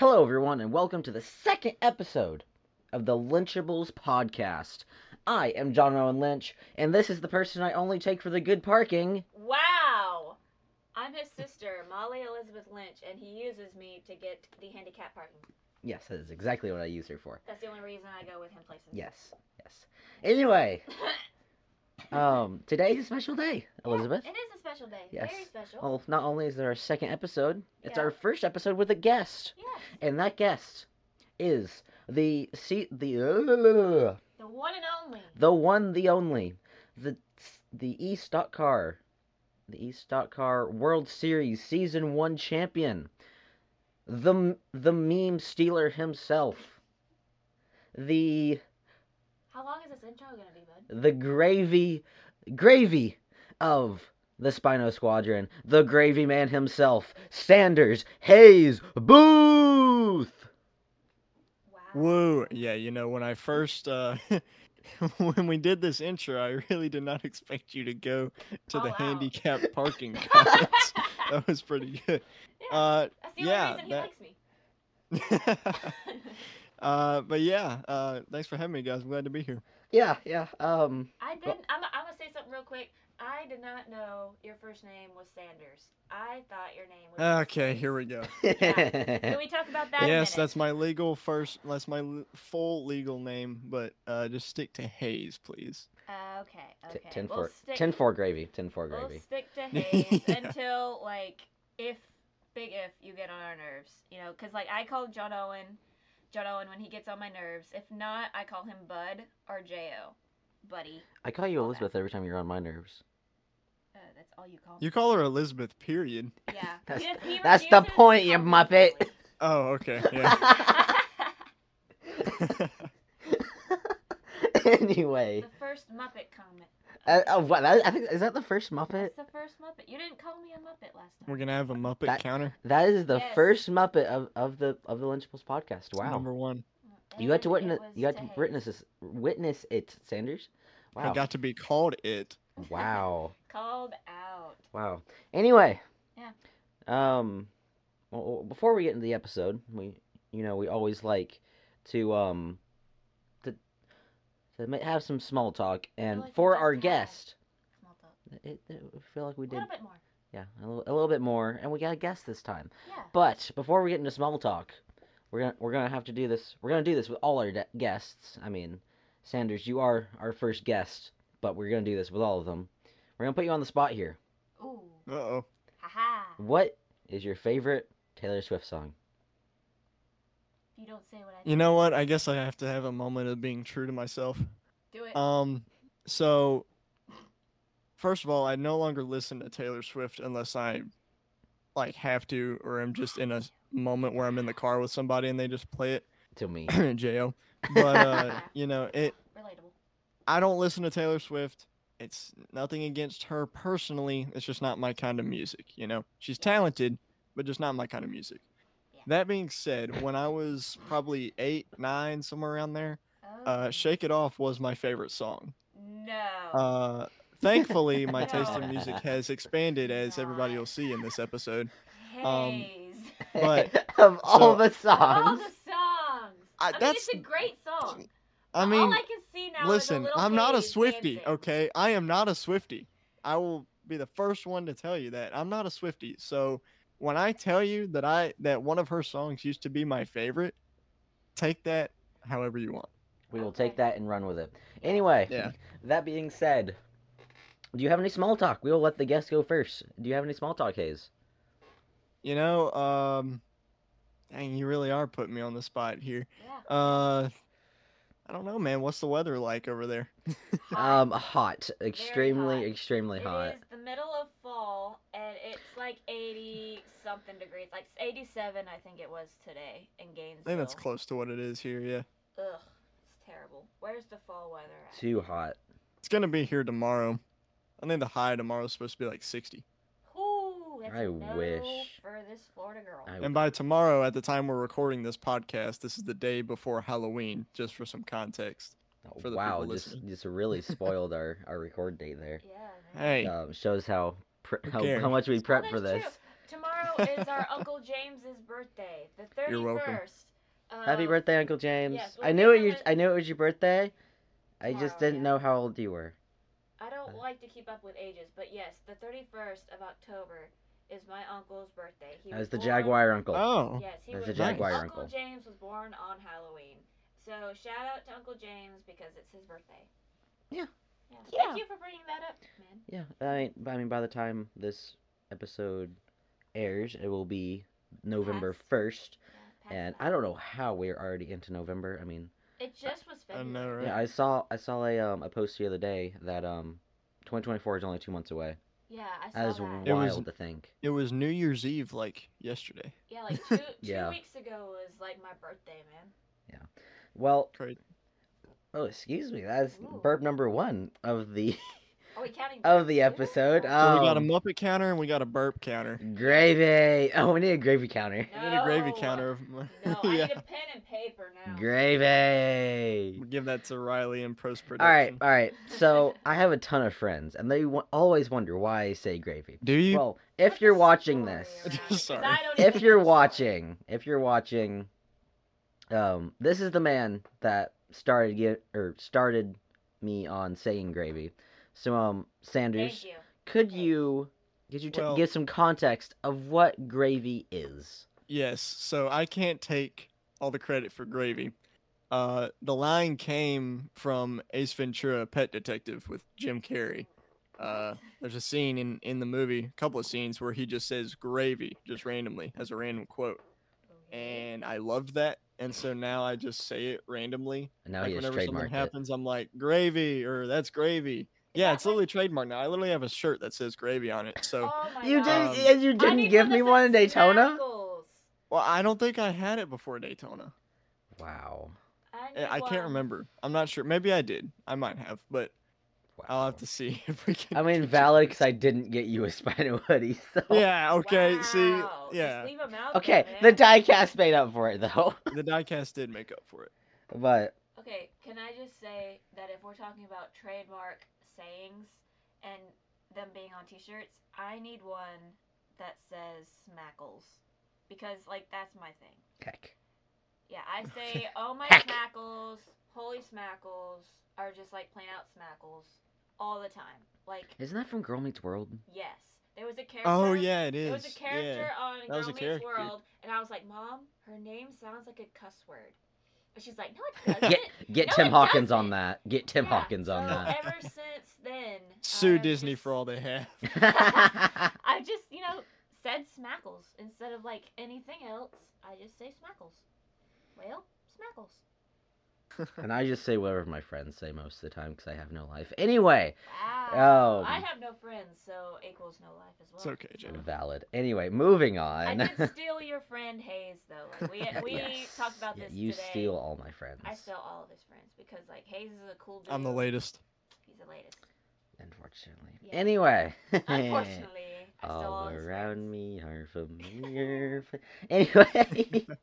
Hello, everyone, and welcome to the second episode of the Lynchables podcast. I am John Owen Lynch, and this is the person I only take for the good parking. Wow! I'm his sister, Molly Elizabeth Lynch, and he uses me to get the handicap parking. Yes, that is exactly what I use her for. That's the only reason I go with him places. Yes, yes. Anyway, um, today is a special day, Elizabeth. Yeah, it is a special day. Yes. Very special. Well, not only is it our second episode, it's Yeah. our first episode with a guest, Yeah. and that guest is the see the The one and only. the one, the only, the the E Stock Car, the East Stock Car World Series Season One champion, the the meme stealer himself, the How long is this intro gonna be, bud? the gravy gravy of the Spino Squadron, the gravy man himself, Sanders Hayes Booth. Wow. Woo! Yeah, you know when I first uh when we did this intro, I really did not expect you to go to All the out. handicap parking comments. that was pretty good. Yeah, Uh, That's the yeah, only reason that- likes me. uh, but yeah, uh, thanks for having me, guys. I'm glad to be here. Yeah, yeah. Um, I didn't. I'm, I'm gonna say something real quick. I did not know your first name was Sanders. I thought your name was. Okay, here we go. Can we talk about that? yes, minute? that's my legal first. That's my l- full legal name, but uh, just stick to Hayes, please. Uh, okay. T- Okay. Tin we'll for stick, tin for gravy, tin for We'll gravy. stick to Hayes Yeah. until like if big if you get on our nerves, you know, because like I called John Owen, John Owen when he gets on my nerves. If not, I call him Bud or Jo, Buddy. I call you all that. Elizabeth every time you're on my nerves. Uh, that's all you call me. You call her Elizabeth, period. Yeah. That's- He- he that's the point, you muppet. Oh, okay. Yeah. anyway, the first Muppet comment. uh, uh, what? That, I think is that the first Muppet. That's the first Muppet. You didn't call me a Muppet last time. We're gonna have a Muppet That- counter. That is the Yes. first Muppet of, of the of the Lynchables podcast. Wow, Number one. you had to witness you had to to witness this, witness it, Sanders. I got to be called it. wow, Called out. wow. Anyway, Yeah. Um, well, well, before we get into the episode, we you know we always like to um to to ma- have some small talk, and like for our guest, Small talk. it, it, I feel like we A did little bit more. yeah a little, a little bit more, and we got a guest this time. Yeah. But before we get into small talk, we're gonna we're gonna have to do this. We're gonna do this with all our de- guests. I mean, Sanders, you are our first guest, but we're gonna do this with all of them. We're gonna put you on the spot here. Ooh. Uh oh. Haha. What is your favorite Taylor Swift song? If you don't say what I You know what? I guess I have to have a moment of being true to myself. do it. Um, so first of all, I no longer listen to Taylor Swift unless I like have to, or I'm just in a moment where I'm in the car with somebody and they just play it. To me. Jo. But uh, you know, it. Relatable. I don't listen to Taylor Swift. It's nothing against her personally. It's just not my kind of music. You know, she's talented, but just not my kind of music. Yeah. That being said, when I was probably eight, nine, somewhere around there, Oh. uh, "Shake It Off" was my favorite song. no. Uh, thankfully, my No. taste in music has expanded, as everybody will see in this episode. um, but- of all so- the songs, All the songs. I- I, mean, that's- it's a great song. I All mean, I can see now listen, little I'm not a Hayes Swifty, dancing. okay? I am not a Swifty. I will be the first one to tell you that I'm not a Swifty. So when I tell you that I that one of her songs used to be my favorite, take that however you want. We will take that and run with it. Anyway, Yeah. that being said, do you have any small talk? We will let the guest go first. Do you have any small talk, Hayes? You know, um, dang, you really are putting me on the spot here. Yeah. Uh, I don't know, man. What's the weather like over there? Um, hot, extremely, hot. extremely hot. is the middle of fall, and it's like 80 something degrees, like 87, I think it was today in Gainesville. I think that's close to what it is here. Yeah, Ugh, it's terrible. Where's the fall weather at? Too hot. it's gonna be here tomorrow. I think the high tomorrow is supposed to be like 60. Ooh, that's I a no wish. for this Florida girl. I- And by tomorrow, at the time we're recording this podcast, this is the day before Halloween, just for some context. Oh, for the wow, people just listening. just really spoiled our, our record date there. yeah. Hey, Um, shows how pre- how, how much we prep that's for this. true. Tomorrow is our Uncle James's birthday, the You're welcome. 31st. Happy um, birthday, Uncle James. yes, I we'll knew it. give You, him a- I knew it was your birthday. I just didn't yeah. know how old you were. I don't like to keep up with ages, but yes, the 31st of October is my uncle's birthday. He As was the born- Jaguar uncle. Oh. Yes, he As was. the Jaguar Uncle uncle. James was born on Halloween, so shout out to Uncle James because it's his birthday. Yeah. Yeah. Yeah. Thank you for bringing that up, man. Yeah, I mean, I mean, by the time this episode airs, it will be November Past. first, Yeah, and that. I don't know how we're already into November. I mean, It just was I know, right? yeah, I saw I saw a um a post the other day that um, 2024 is only two months away. Yeah, I saw That is that. It was- wild to think. It was New Year's Eve like yesterday. Yeah, like two two Yeah. weeks ago was like my birthday, man. Yeah. Well, Crazy. Oh, excuse me, that's Ooh. burp number one of the Are we counting? of the episode. Or- So we got a Um, Muppet counter and we got a burp counter. Gravy. Oh, we need a gravy counter. I need a gravy counter. No, I yeah. need a pen and paper now. Gravy. We'll give that to Riley in post All right, production. all right. Alright. So I have a ton of friends, and they w- always wonder why I say gravy. Do you? Well, if the you're watching story this, around Sorry. If you're know the story. watching, if you're watching, um, this is the man that started get or started me on saying gravy. So, um, Sanders, Thank you. could Okay. you could you t- Well- give some context of what gravy is? Yes. So I can't take all the credit for gravy. Uh, the line came from Ace Ventura: Pet Detective with Jim Carrey. Uh, there's a scene in in the movie, a couple of scenes where he just says gravy just randomly as a random quote, Okay. And I loved that. And so now I just say it randomly. And now like he has whenever something trademarked it. happens, I'm like gravy or that's gravy. Yeah, it's literally trademarked now. I literally have a shirt that says gravy on it. So, Oh my You did, um, you didn't give me one in Daytona. Snackles. well, I don't think I had it before Daytona. Wow, I, Eh, I can't remember. I'm not sure. Maybe I did. I might have, but wow. I'll have to see if we can. I mean, get valid because I didn't get you a Spino hoodie. So. Yeah. Okay. See. Wow, just Yeah. leave 'em out Okay, there, the diecast made up for it though. The diecast did make up for it. but Okay, can I just say that if we're talking about trademark sayings and them being on t-shirts, I need one that says smackles. Because like that's my thing. heck, Yeah, I say oh my Heck. smackles, holy smackles are just like plain out smackles all the time. Like isn't that from Girl Meets World? yes. There was a character Oh yeah, it is. There was a character Yeah. on that Girl was a Meets character. World and I was like, Mom, her name sounds like a cuss word. And she's like, No it doesn't. Get get No, Tim Hawkins on doesn't. that. Get Tim Yeah, Hawkins on so that. Ever since then, Sue I've Disney just- for all they have. I just, you know, said smackles instead of like anything else. I just say smackles. Well, smackles. and I just say whatever my friends say most of the time because I have no life. Anyway, Wow. Um, I have no friends, so equals no life as well. It's okay, Jenna. valid. Anyway, moving on. I on. did steal your friend Hayes though. Like we we Yes. talked about Yeah, this you today. steal all my friends. I steal all of his friends because like Hayes is a cool dude. I'm the latest. He's the latest. Unfortunately. Yeah. Anyway. Unfortunately, I stole all, all his around friends. me are familiar. anyway.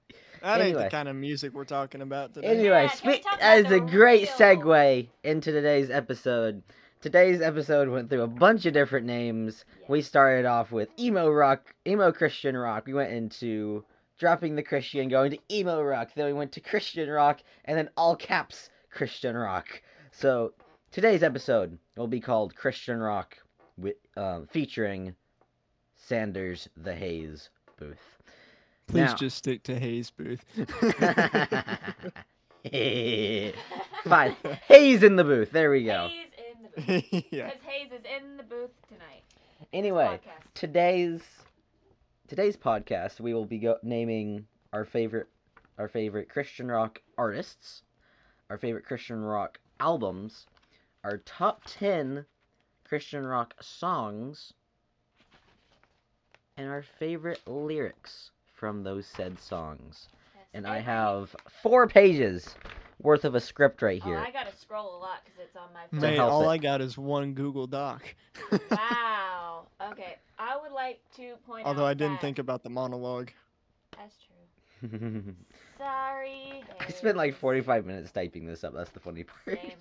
That ain't the kind of music we're talking about today. Anyway, Yeah, spe- talk about a great real- segue into today's episode. Today's episode went through a bunch of different names. We started off with emo rock, emo Christian rock. We went into dropping the Christian, going to emo rock. Then we went to Christian rock, and then all caps Christian rock. So today's episode will be called Christian Rock, with um, featuring Sanders the Hayes Booth. Please Now- just stick to Hayes Booth. Fine. Hayes in the booth. There we go. Hayes in the booth. yeah. Because Hayes is in the booth tonight. Anyway, today's today's podcast we will be go- naming our favorite our favorite Christian rock artists, our favorite Christian rock albums, our top 10 Christian rock songs, and our favorite lyrics from those said songs. Yes. And I have 4 pages worth of a script right Oh, here. I gotta scroll a lot because it's on my phone. To Mate, all it. I got is one Google Doc. Wow. Okay. I would like to point Although out I didn't that- think about the monologue. That's true. Sorry. I spent like 45 minutes typing this up. That's the funny part. Same.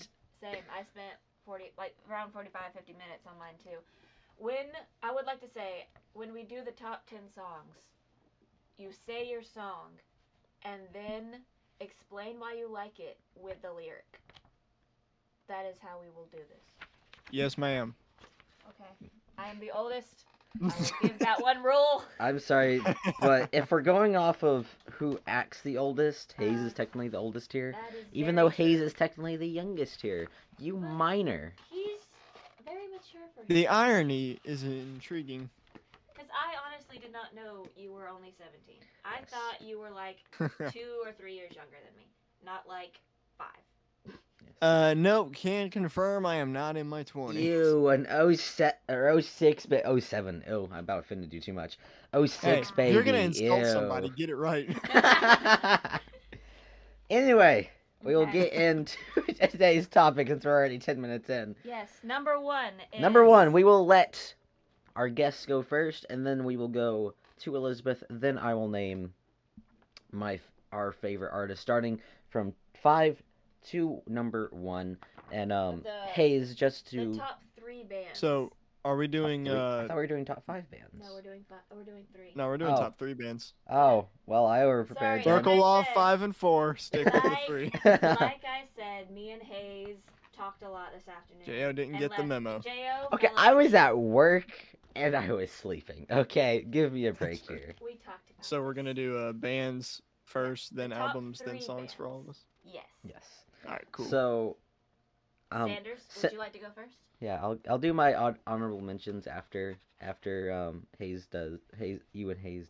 Same. I spent 40, like around 45, 50 minutes on mine too. When I would like to say, when we do the top 10 songs, you say your song and then explain why you like it with the lyric. That is how we will do this. Yes, ma'am. Okay. I am the oldest. I will give that one rule. I'm sorry, but if we're going off of who acts the oldest, Hayes is uh, technically the oldest here. Even though Hayes is technically the youngest here. You But- minor. He's very mature for him. the irony is intriguing. Because I honestly did not know you were only 17. I Yes. thought you were like two or three years younger than me, not like five. uh, no, can't confirm I am not in my 20s. You an 07 or 06 but 07. Oh, I'm about to finna do too much. 06 Hey, baby. you're gonna insult Ew. somebody. Get it right. anyway, we will get into today's topic since we're already 10 minutes in. Yes, number one. Is... Number one, we will let our guests go first, and then we will go to Elizabeth. Then I will name my our favorite artist, starting from five to number one. And um, The- Hayes, just the to top three bands. so, are we doing? three- I Uh, thought we were doing top five bands. no, we're doing five. We're doing three. no, we're doing Oh. top three bands. Oh well, I over prepared. Sorry, Circle Like I off said- five and four. Stick with the three. like I said, me and Hayes talked a lot this afternoon. Jo didn't get the memo. Jo Okay, I was at work and I was sleeping. Okay, give me a break here. We talked about. So we're gonna do uh, bands first, then top albums, then three songs for all of us. Yes. Yes. All right, cool. So, um, Sanders, would Sa- you like to go first? Yeah, I'll I'll do my hon- mentions after after um Hayes does Hayes you and Hayes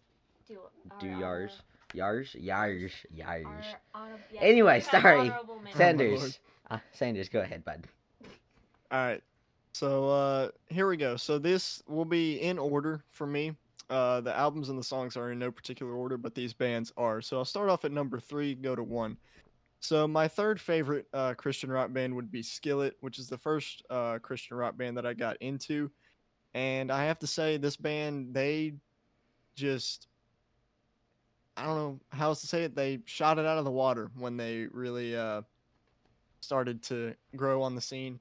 Do do our yours yars yars yars. honor- our yes, Anyway, sorry. honorable. Oh, Sanders, uh, Sanders, go ahead, bud. All right. So uh here we go. So this will be in order for me. Uh the albums and the songs are in no particular order, but these bands are. So I'll start off at number 3, go to 1. So my third favorite uh Christian rock band would be Skillet, which is the first uh Christian rock band that I got into. And I have to say this band they just I don't know how else to say it. They shot it out of the water when they really uh started to grow on the scene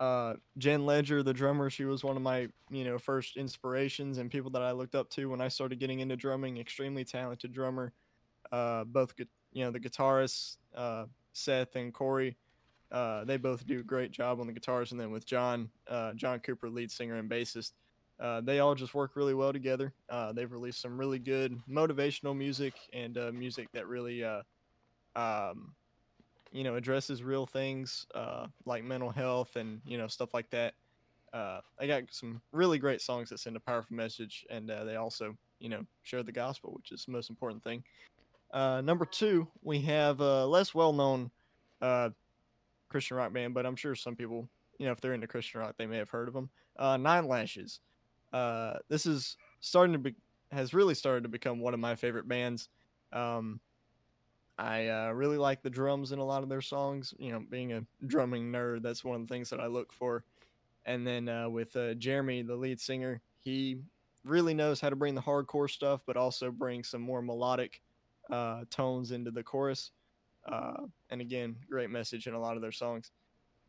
uh Jen Ledger, the drummer, she was one of my, you know, first inspirations and people that I looked up to when I started getting into drumming. Extremely talented drummer. Uh both you know, the guitarists, uh Seth and Korey, uh they both do a great job on the guitars and then with John, uh John Cooper, lead singer and bassist. Uh, they all just work really well together. Uh, they've released some really good motivational music and uh, music that really um, you know addresses real things like mental health and you know stuff like that they got some really great songs that send a powerful message and they also you know share the gospel which is the most important thing uh, number two we have a less well-known uh, christian rock band but i'm sure some people you know if they're into christian rock they may have heard of them uh, nine lashes uh, this is starting to be has really started to become one of my favorite bands um, I uh, really like the drums in a lot of their songs. You know, being a drumming nerd, that's one of the things that I look for. And then uh, with uh, Jeremy, the lead singer, he really knows how to bring the hardcore stuff, but also bring some more melodic uh, tones into the chorus. Uh, and again, great message in a lot of their songs.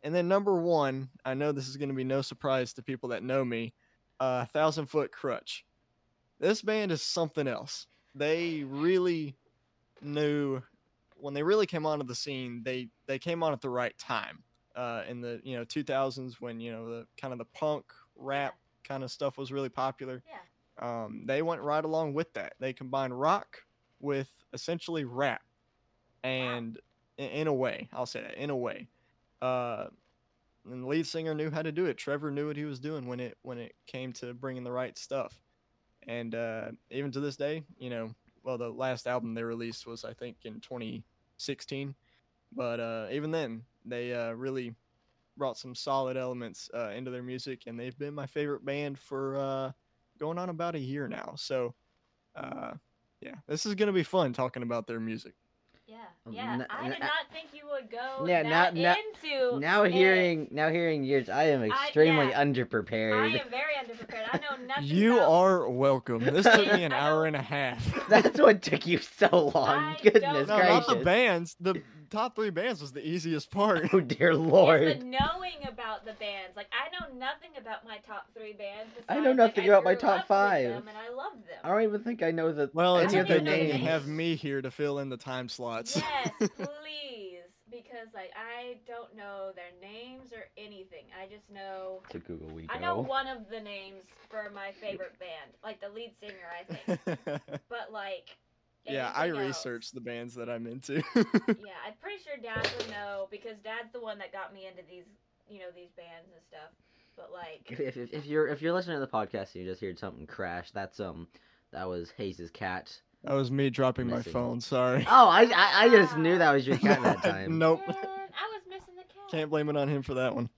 And then number one, I know this is going to be no surprise to people that know me, uh, Thousand Foot Crutch. This band is something else. They really knew when they really came onto the scene, they they came on at the right time. Uh, in the you know 2000s when you know the kind of the punk rap kind of stuff was really popular. Yeah. Um, they went right along with that. They combined rock with essentially rap, and in, in a way, I'll say that in a way. Uh, and the lead singer knew how to do it. Trevor knew what he was doing when it when it came to bringing the right stuff. And uh, even to this day, you know, well, the last album they released was I think in 2016, but uh, even then they uh, really brought some solid elements uh, into their music, and they've been my favorite band for uh, going on about a year now. So, uh, yeah, this is gonna be fun talking about their music. Yeah, Um, yeah. n- I n- did not think you would go Yeah, that now- now- into Now it. hearing now hearing yours, I am extremely yeah. underprepared. I am very underprepared. I know nothing. You about... are welcome. This took me an hour and a half. That's what took you so long. I Goodness don't No, know. not the bands. The top three bands was the easiest part. Oh dear Yes, lord. but knowing about the bands, like I know nothing about my top three bands. I know besides, like, nothing about my grew top up with five. them and I love them. I don't even think I know the Well, it's any a of their good thing names. have me here to fill in the time slots. Yes, please, because like I don't know their names or anything. I just know To Google we I know one of the names for my favorite band, like the lead singer, I think. But like, yeah, I anything else- researched the bands that I'm into. Yeah, I'm pretty sure Dad would know because Dad's the one that got me into these, you know, these bands and stuff. But like, If, if, if you're if you're listening to the podcast and you just heard something crash, that's um that was Hayes's cat. that was me dropping my phone. Sorry. Oh, I, I I just knew that was your cat that time. Nope. man, I was missing the cat. Can't blame it on him for that one.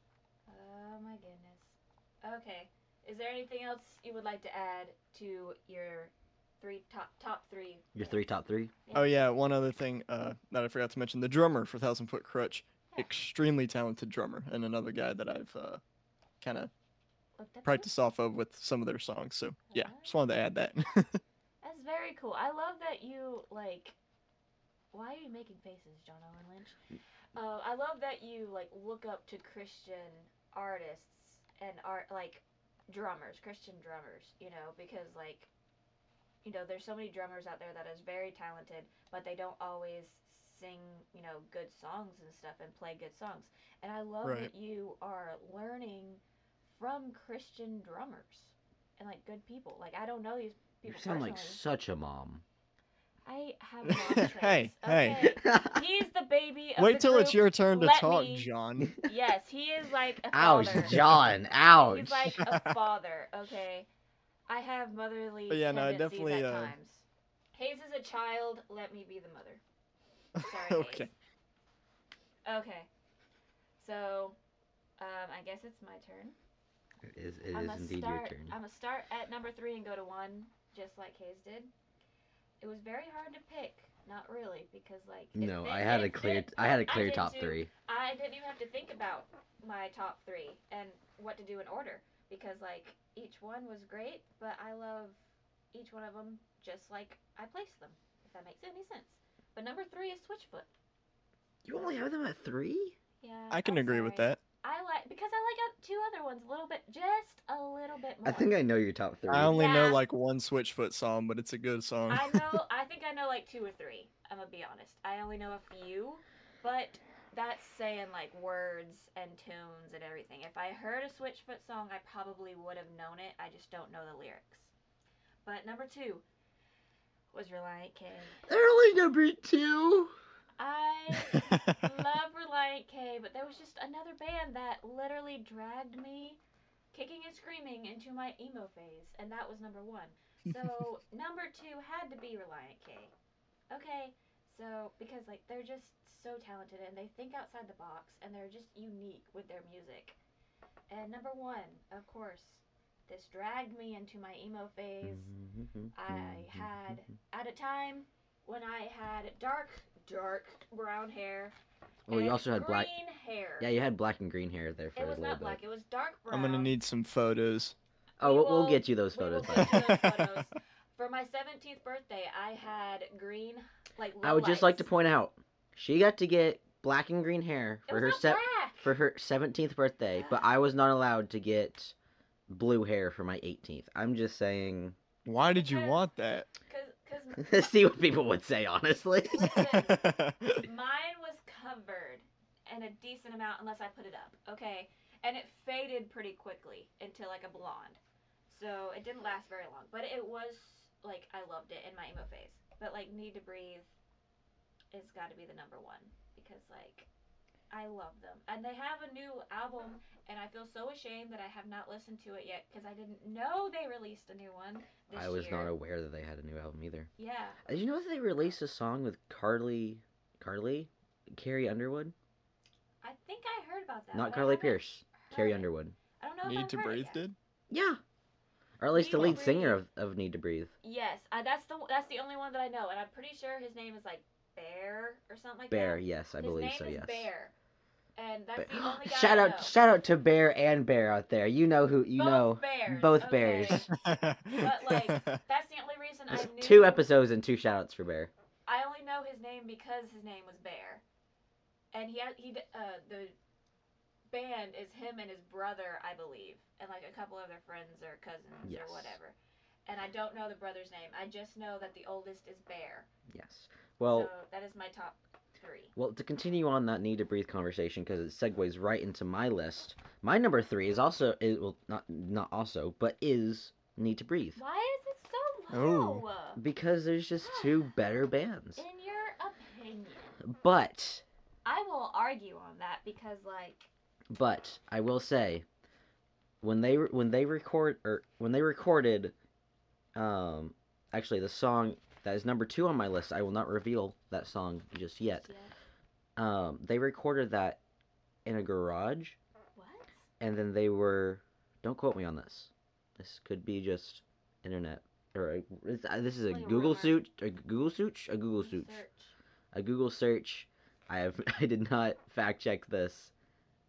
Oh my goodness. Okay. Is there anything else you would like to add to your three top top three? Your three top three. Oh yeah, one other thing uh, that I forgot to mention: the drummer for Thousand Foot Crutch, Yeah. extremely talented drummer, and another guy that I've uh, kind of Looked up to? practiced off of with some of their songs. So yeah, just wanted to add that. That's very cool. I love that you like. Why are you making faces, John Owen Lynch? Uh, I love that you like look up to Christian artists and art like drummers, Christian drummers. You know, because like, you know, there's so many drummers out there that is very talented, but they don't always sing, you know, good songs and stuff and play good songs. And I love Right. that you are learning from Christian drummers and like good people. Like I don't know these people. You people sound like such a mom. I have mom traits. Hey, hey. okay? He's the baby of Wait the till it's your turn to Let talk, me- John. Yes, he is like a Ouch, father. John. Ouch. He's like a father. Okay, I have motherly But yeah, no, I tendencies definitely, at uh, times. Hayes is a child. Let me be the mother. Sorry, okay. Hayes. Okay. So, um, I guess it's my turn. It is, it I'm is gonna indeed start, your turn. I'm gonna start at number three and go to one, just like Hayes did. It was very hard to pick. Not really, because like No, fit- I had a clear fit- I had a I clear did top too. three. I didn't even have to think about my top three and what to do in order because like each one was great, but I love each one of them just like I placed them. If that makes any sense. But number three is Switchfoot. You only have them at three? Yeah, I can I'm agree with that. I like because I like uh, two other ones a little bit, just a little bit more. I think I know your top three. I only know like one Switchfoot song, but it's a good song. I know. I think I know like two or three. I'm gonna be honest. I only know a few, but that's saying like words and tunes and everything. If I heard a Switchfoot song, I probably would have known it. I just don't know the lyrics. But number two was Relient K. They're only number two. I love Relient K, but there was just another band that literally dragged me, kicking and screaming, into my emo phase, and that was number one. So number two had to be Relient K. Okay, so because like they're just so talented and they think outside the box and they're just unique with their music. And number one, of course, this dragged me into my emo phase. Mm-hmm. I had at a time when I had dark, dark brown hair. Oh, you also had black. hair. Yeah, you had black and green hair there for It a was little not bit. black. It was dark brown. I'm gonna need some photos. Oh, We we'll, we'll get you those we will photos. get you those photos. For my 17th birthday, I had green, like. I would just like to point out, she got to get black and green hair for her not se- for her seventeenth birthday, but I was not allowed to get blue hair for my eighteenth. I'm just saying, Why did you Because- want that? Cause, cause see what people would say. Honestly, mine was covered in a decent amount unless I put it up. Okay, and it faded pretty quickly into like a blonde, so it didn't last very long. But it was like I loved it in my emo phase. But like Need to Breathe, is got to be the number one because like I love them and they have a new album and I feel so ashamed that I have not listened to it yet because I didn't know they released a new one. This I was year. not aware that they had a new album either. Yeah. Did you know that they released a song with Carly, Carly, Carrie Underwood? I think I heard about that. Not Carly haven't Pierce, Carrie it. Underwood. I don't know if Need I've to breathe did? Yeah, or at least the lead singer of, of Need to Breathe. Yes, uh, that's the that's the only one that I know, and I'm pretty sure his name is like Bear or something like Bear, that. Bear, yes, I his believe name so. is Yes. Bear, and that's Bear. the only guy shout I out, know. shout out to Bear and Bear out there. You know who you Both know. bears, both okay. bears. But like, that's the only reason I knew. Two episodes and two shout outs for Bear. I only know his name because his name was Bear, and he has he d- uh the band is him and his brother, I believe, and like a couple other friends or cousins Yes. or whatever. And I don't know the brother's name. I just know that the oldest is Bear. Yes. Well, so that is my top three. well, to continue on that need to breathe conversation because it segues right into my list. My number three is also is well not not also but is need to breathe Why is it so Oh. low? because there's just two better bands. In your opinion, But I will argue on that because like but I will say when they when they record or when they recorded um actually the song that is number 2 on my list I will not reveal that song just yet. yeah, Um they recorded that in a garage what? and then they were don't quote me on this. This could be just internet or a, uh, this is a a Google search a Google search a Google Search. a Google search. I have I did not fact check this,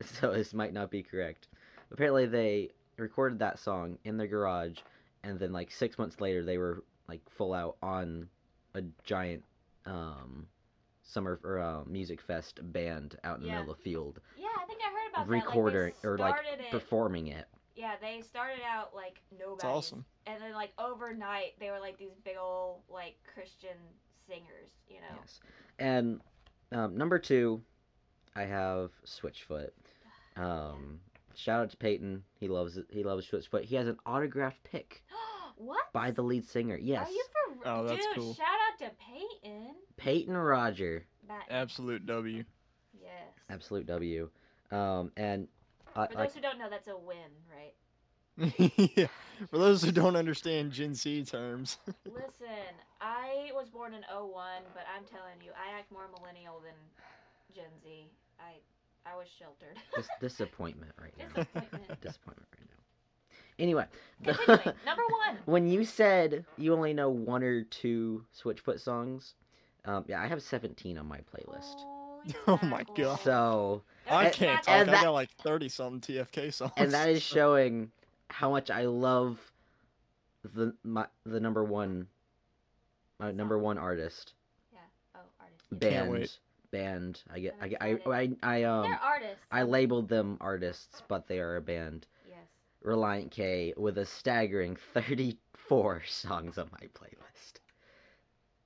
so this might not be correct. Apparently, they recorded that song in their garage, and then like six months later, they were like full out on a giant um, summer or uh, music fest band out in the middle of the field, Yeah, I think I heard about recording that. or Like, like they started it. performing it. Yeah, they started out like nobody. It's awesome. And then like overnight, they were like these big old like Christian singers. You know. Yes, and um, number two, I have Switchfoot. Um, shout out to Peyton. He loves it. He loves Switchfoot. He has an autographed pick what? by the lead singer. Yes, Are you for Oh, that's dude? cool. Shout out to Peyton. Peyton Roger, That, Absolute W. Yes. absolute W. Um, and uh, For like those who don't know, that's a win, right? yeah. For those who don't understand Gen Z terms. Listen, I was born in 01, but I'm telling you, I act more millennial than Gen Z. I I was sheltered. dis- disappointment right now. Disappointment. disappointment right now. Anyway, the- Continuing, number one. when you said you only know one or two Switchfoot songs, um, yeah, I have seventeen on my playlist. Holy Oh my mackerel. God. So I There's can't talk. and I that- got like 30 something TFK songs. and that is showing how much I love the my the number one my number one artist Yeah. Oh, artist. band Can't wait. Band. I get I'm I get- I. I, I um They're artists. I labeled them artists, but they are a band. Yes. Relient K with a staggering 34 songs on my playlist.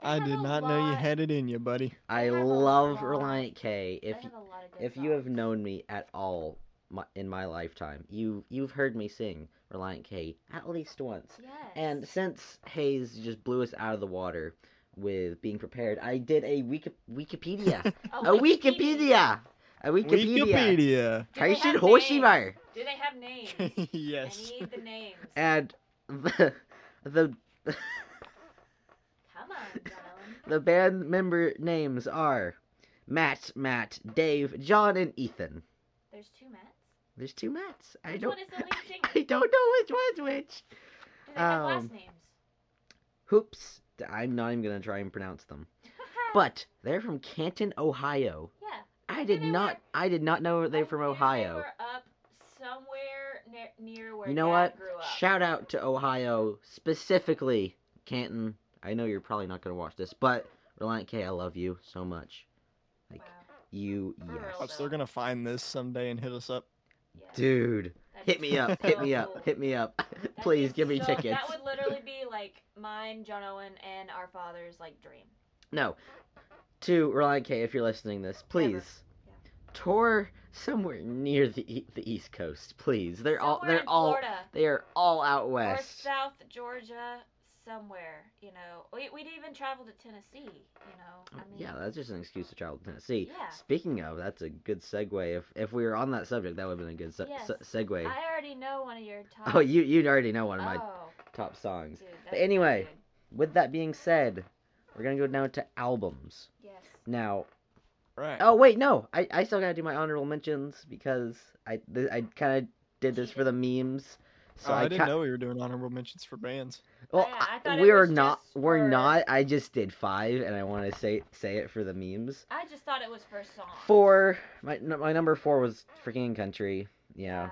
They I did a not know you had it in you, buddy. I have a love lot- Relient K. they If have y- a lot of good if you have known me at all my, in my lifetime, you you've heard me sing Relient K at least once. Yes. And since Hayes just blew us out of the water with being prepared, I did a Wiki- Wikipedia. Oh, a Wikipedia. A Wikipedia. Wikipedia. Do they have Taishin names? Do they have names? yes. I need the names. And the the Come on, the band member names are Matt, Matt, Dave, John, and Ethan. There's two Matts. There's two Matts. I don't. one is the lead singer? I don't know which one's which. Do they have Um, last names? Hoops. I'm not even gonna try and pronounce them. But they're from Canton, Ohio. yeah. I did they not. I did not know they're I from knew They Ohio. were up somewhere near, near where You know Dad what? grew up. Shout out to Ohio, specifically Canton. I know you're probably not gonna watch this, but Relient K, I love you so much. Like Wow. you, For yes. Watch, they're gonna find this someday and hit us up. Yeah. dude. Hit me up, hit me up, hit me up. Please give me so- tickets. That would literally be like mine, John Owen, and our father's like dream. No, to Relient K, if you're listening to this, please Yeah. tour somewhere near the the East Coast, please. They're all they're all Florida they are all out west. or. South Georgia, somewhere. You know, we, we'd even travel to Tennessee. You know, I mm, mean, Oh, yeah, that's just an excuse to travel to Tennessee. Yeah. Speaking of, that's a good segue. If if we were on that subject, that would have been a good se- Yes. se- segue. I already know one of your top. Oh, you you already know one of my Oh, top songs. dude, But anyway. good. With that being said, we're gonna go down to albums Yes. now. Right. Oh wait, no, I, I still gotta do my honorable mentions because I th- I kind of did this for the memes. So Oh, I, I, didn't ki- know we were doing honorable mentions for bands. Well, Yeah, I we're not. just We're for- not. I just did five, and I want to say say it for the memes. I just thought it was for songs. Four. My n- my number four was freaking country. Yeah.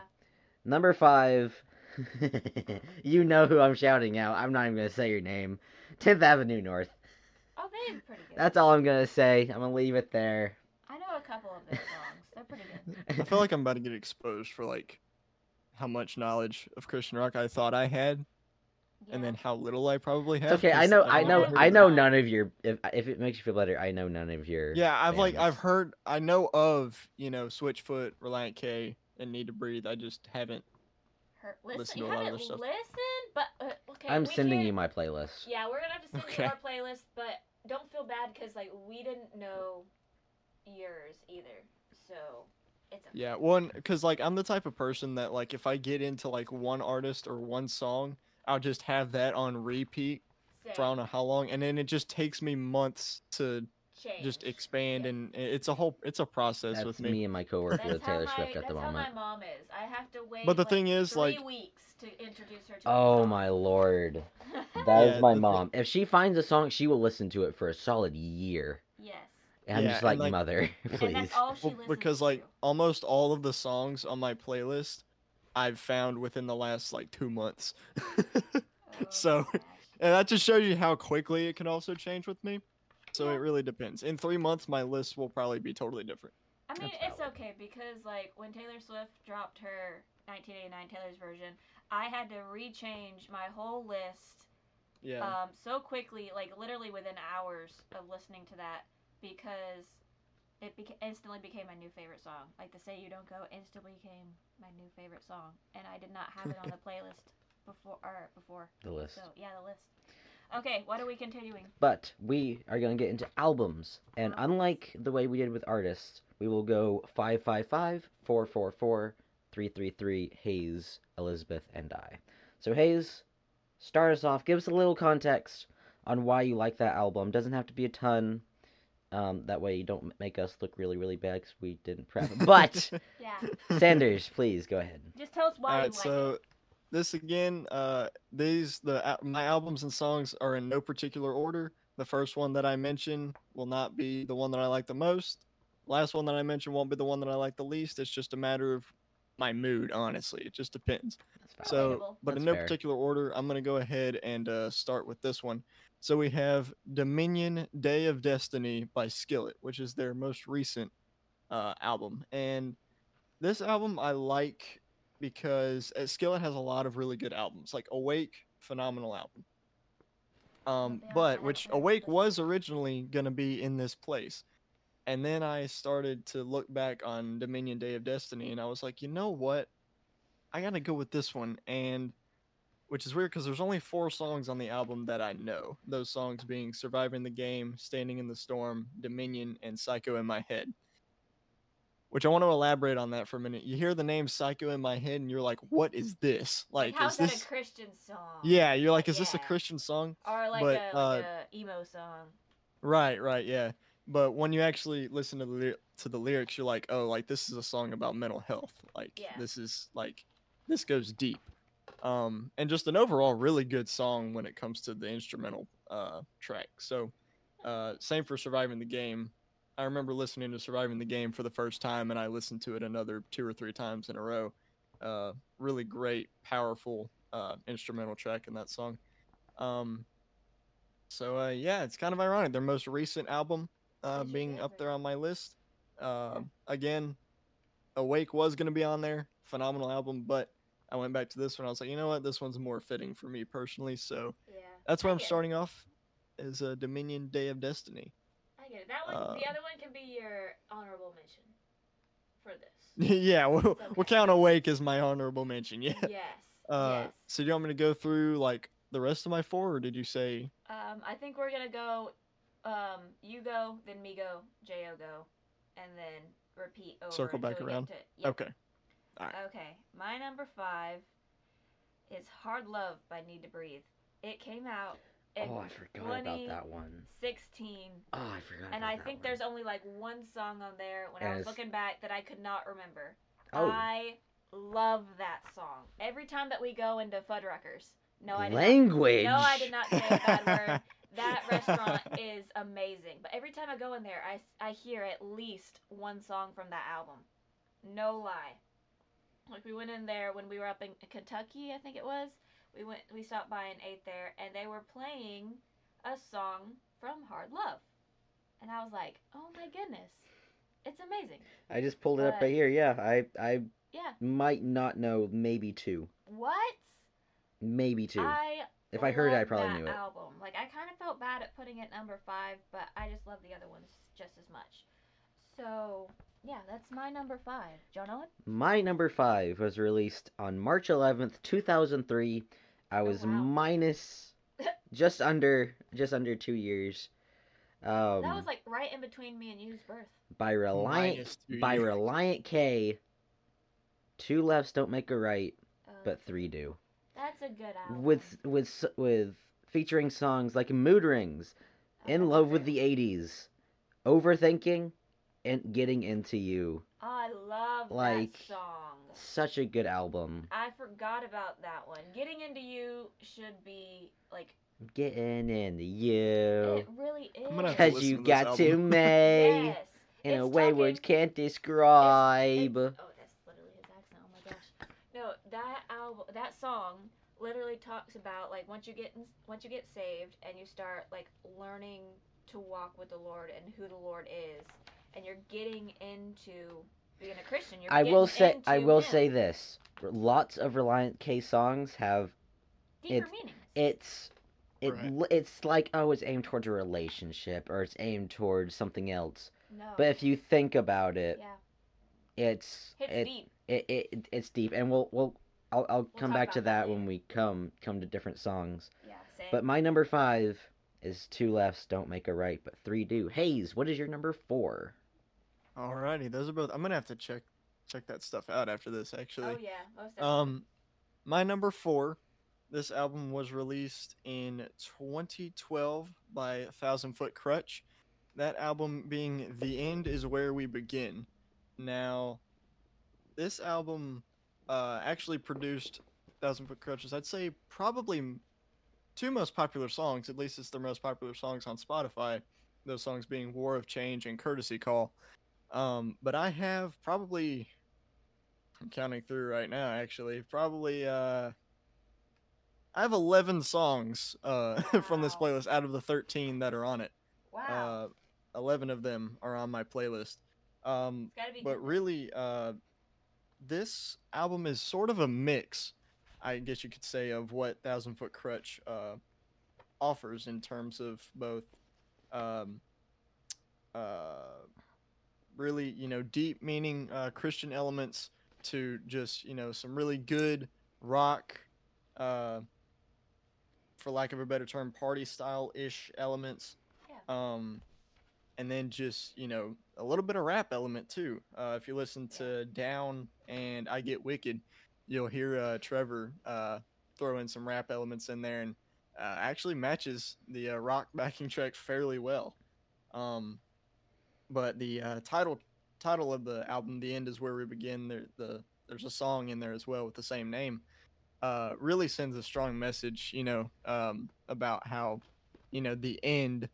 Number five. you know who I'm shouting out. I'm not even gonna say your name. Tenth Avenue North. Oh, they did pretty good. That's all I'm gonna say. I'm gonna leave it there. I know a couple of them. those songs. They're pretty good. I feel like I'm about to get exposed for like how much knowledge of Christian rock I thought I had, Yeah. and then how little I probably have. Okay. I 'cause know. I've I know. I of- know none of your. If if it makes you feel better, I know none of your. Yeah, I've like. I've heard. I know of you know Switchfoot, Relient K, and Need to Breathe. I just haven't. Her, listen, listen to a lot of their stuff. listened, but uh, okay. I'm sending can't- you my playlist. Yeah, we're gonna have to send Okay. you our playlist, but don't feel bad because like we didn't know yours either, so it's okay. Yeah, one because like I'm the type of person that like if I get into like one artist or one song, I'll just have that on repeat for I don't know how long, and then it just takes me months to just expand, Yeah. and it's a whole it's a process That's with me. me. and my coworker That's with Taylor my Swift at that's the how moment. my mom is. I have to wait. But the like, thing is, three like- weeks to introduce her to. Oh song. my lord, that is Yeah, my the- mom. If she finds a song, she will listen to it for a solid year. Yes. And I'm Yeah, just and, like, like- mother, And please. that's all she Well, listens because to. like almost all of the songs on my playlist, I've found within the last like two months, Oh, so- gosh. and that just shows you how quickly it can also change with me. So Yeah. it really depends. In three months, my list will probably be totally different. I mean, That's it's valid. okay because like when Taylor Swift dropped her 1989 Taylor's version, I had to rechange my whole list Yeah. um, so quickly, like literally within hours of listening to that, because it beca- instantly became my new favorite song. Like the "Say You Don't Go" instantly became my new favorite song, and I did not have it on the playlist before. Or before. the list. So yeah, the list. Okay, what are we continuing? But we are going to get into albums. And Albums. unlike the way we did with artists, we will go 555, 444, 333, Hayes, Elizabeth, and I. So, Hayes, start us off. Give us a little context on why you like that album. Doesn't have to be a ton. Um, that way you don't make us look really, really bad because we didn't prep. But, Yeah, Sanders, please go ahead. just tell us why All you right, like so it. this again, uh, these the my albums and songs are in no particular order. The first one that I mention will not be the one that I like the most. Last one that I mentioned won't be the one that I like the least. It's just a matter of my mood, honestly. It just depends. That's So, valid. Relatable. but in no fair. particular order, I'm gonna go ahead and uh, start with this one. So we have Dominion Day of Destiny by Skillet, which is their most recent uh, album, and this album I like because uh, Skillet has a lot of really good albums, like Awake, phenomenal album. Um, but which Awake was originally gonna be in this place, and then I started to look back on Dominion Day of Destiny, and I was like, you know what? I gotta go with this one, and which is weird because there's only four songs on the album that I know. Those songs being "Surviving the Game," "Standing in the Storm," "Dominion," and "Psycho in My Head." Which I want to elaborate on that for a minute. You hear the name "Psycho in My Head" and you're like, "What is this? Like, how's is that this?" a Christian song? Yeah, you're like, "Is this a Christian song?" Or like but, a uh, a emo song. Right, right, yeah. But when you actually listen to the ly- to the lyrics, you're like, oh, like this is a song about mental health. Like Yeah. this is like this goes deep. Um, and just an overall really good song when it comes to the instrumental uh track. So, uh, same for surviving the game. I remember listening to surviving the game for the first time, and I listened to it another two or three times in a row. Uh, really great, powerful uh, instrumental track in that song. Um, so uh, yeah, it's kind of ironic. Their most recent album uh, being up there on my list. Uh, again, Awake was going to be on there. Phenomenal album, but I went back to this one. I was like, you know what, this one's more fitting for me personally. So Yeah. that's where I I'm it. starting off. Is uh, Dominion Day of Destiny. I get it. That one, Uh, the other one can be your honorable mention for this. yeah, we'll, It's we'll count Awake as my honorable mention. Yeah. yes. Uh, yes. So do you want me to go through like the rest of my four, or did you say? Um, I think we're gonna go. Um, you go, then me go, Jo go, and then repeat over. Circle back until we get around? To, yep. Okay. Alright. Okay. My number five is "Hard Love" by Need to Breathe. It came out oh, in Oh, I forgot about that one. 16, Oh, I forgot. and I think one. there's only like one song on there when I was Yes. looking back that I could not remember. Oh, I love that song. Every time that we go into Fuddruckers. No, I did not language. no, I did not say a bad word. That restaurant is amazing. But every time I go in there, I, I hear at least one song from that album. No lie. Like we went in there when we were up in Kentucky, I think it was. We went we stopped by and ate there and they were playing a song from Hard Love. And I was like, "Oh my goodness. It's amazing. I just pulled it up right here. Yeah, I I Yeah. might not know maybe two, What? maybe two. I if I heard it, I probably that knew it. album. Like I kind of felt bad at putting it number five, but I just love the other ones just as much. So yeah, that's my number five. John Owen. My number five was released on March 11th, 2003. I was wow. minus just under just under two years. Um, that was like right in between me and you's birth. by Relient Minus by. Relient K. Two lefts don't make a right, Uh, but three do. that's a good album. With with with featuring songs like Mood Rings, Oh, In Love a with the 80s, Overthinking, and Getting Into You. I love like- that song. Such a good album. I forgot about that one. Getting into you should be like Getting into you. it really is. I'm gonna Cause listen you to this got to album. yes. in a It's way talking- words can't It's- describe. it's- oh, that's literally his accent. Oh my gosh. No, that album, that song, literally talks about like once you get in, once you get saved and you start like learning to walk with the Lord and who the Lord is, and you're getting into being a Christian. You're I will getting say I will Him. say this. Lots of Relient K songs have deeper it's- meanings. it's it Right. it's like oh it's aimed towards a relationship or it's aimed towards something else. no. But if you think about it, yeah, it's hits it, deep. it, it it's deep and we'll we'll I'll I'll come back to that that when we come come to different songs. Yeah, same. But my number 5 is two lefts don't make a right, but three do. Hayes, what is your number 4? Alrighty, those are both. I'm gonna have to check check that stuff out after this. Actually, oh yeah, most definitely. um, my number four. This album was released in 2012 by Thousand Foot Crutch. That album being "The End Is Where We Begin." Now, this album uh, actually produced Thousand Foot Crutches. I'd say probably two most popular songs. At least it's their most popular songs on Spotify. Those songs being "War of Change" and "Courtesy Call." Um, but I have probably I'm counting through right now actually. Probably uh I have 11 songs uh from this playlist out of the 13 that are on it. wow, Uh 11 of them are on my playlist. Um it's gotta be. but really uh this album is sort of a mix i guess you could say of what thousand foot crutch uh offers in terms of both um uh really you know deep meaning uh christian elements to just you know some really good rock uh for lack of a better term party style ish elements Yeah. um and then just you know a little bit of rap element too. Uh, if you listen to Down and I Get Wicked, you'll hear uh, Trevor uh, throw in some rap elements in there, and uh, actually matches the uh, rock backing track fairly well. Um, but the uh, title title of the album, "The End Is Where We Begin," there the there's a song in there as well with the same name. Uh, really sends a strong message, you know, um, about how, you know, the end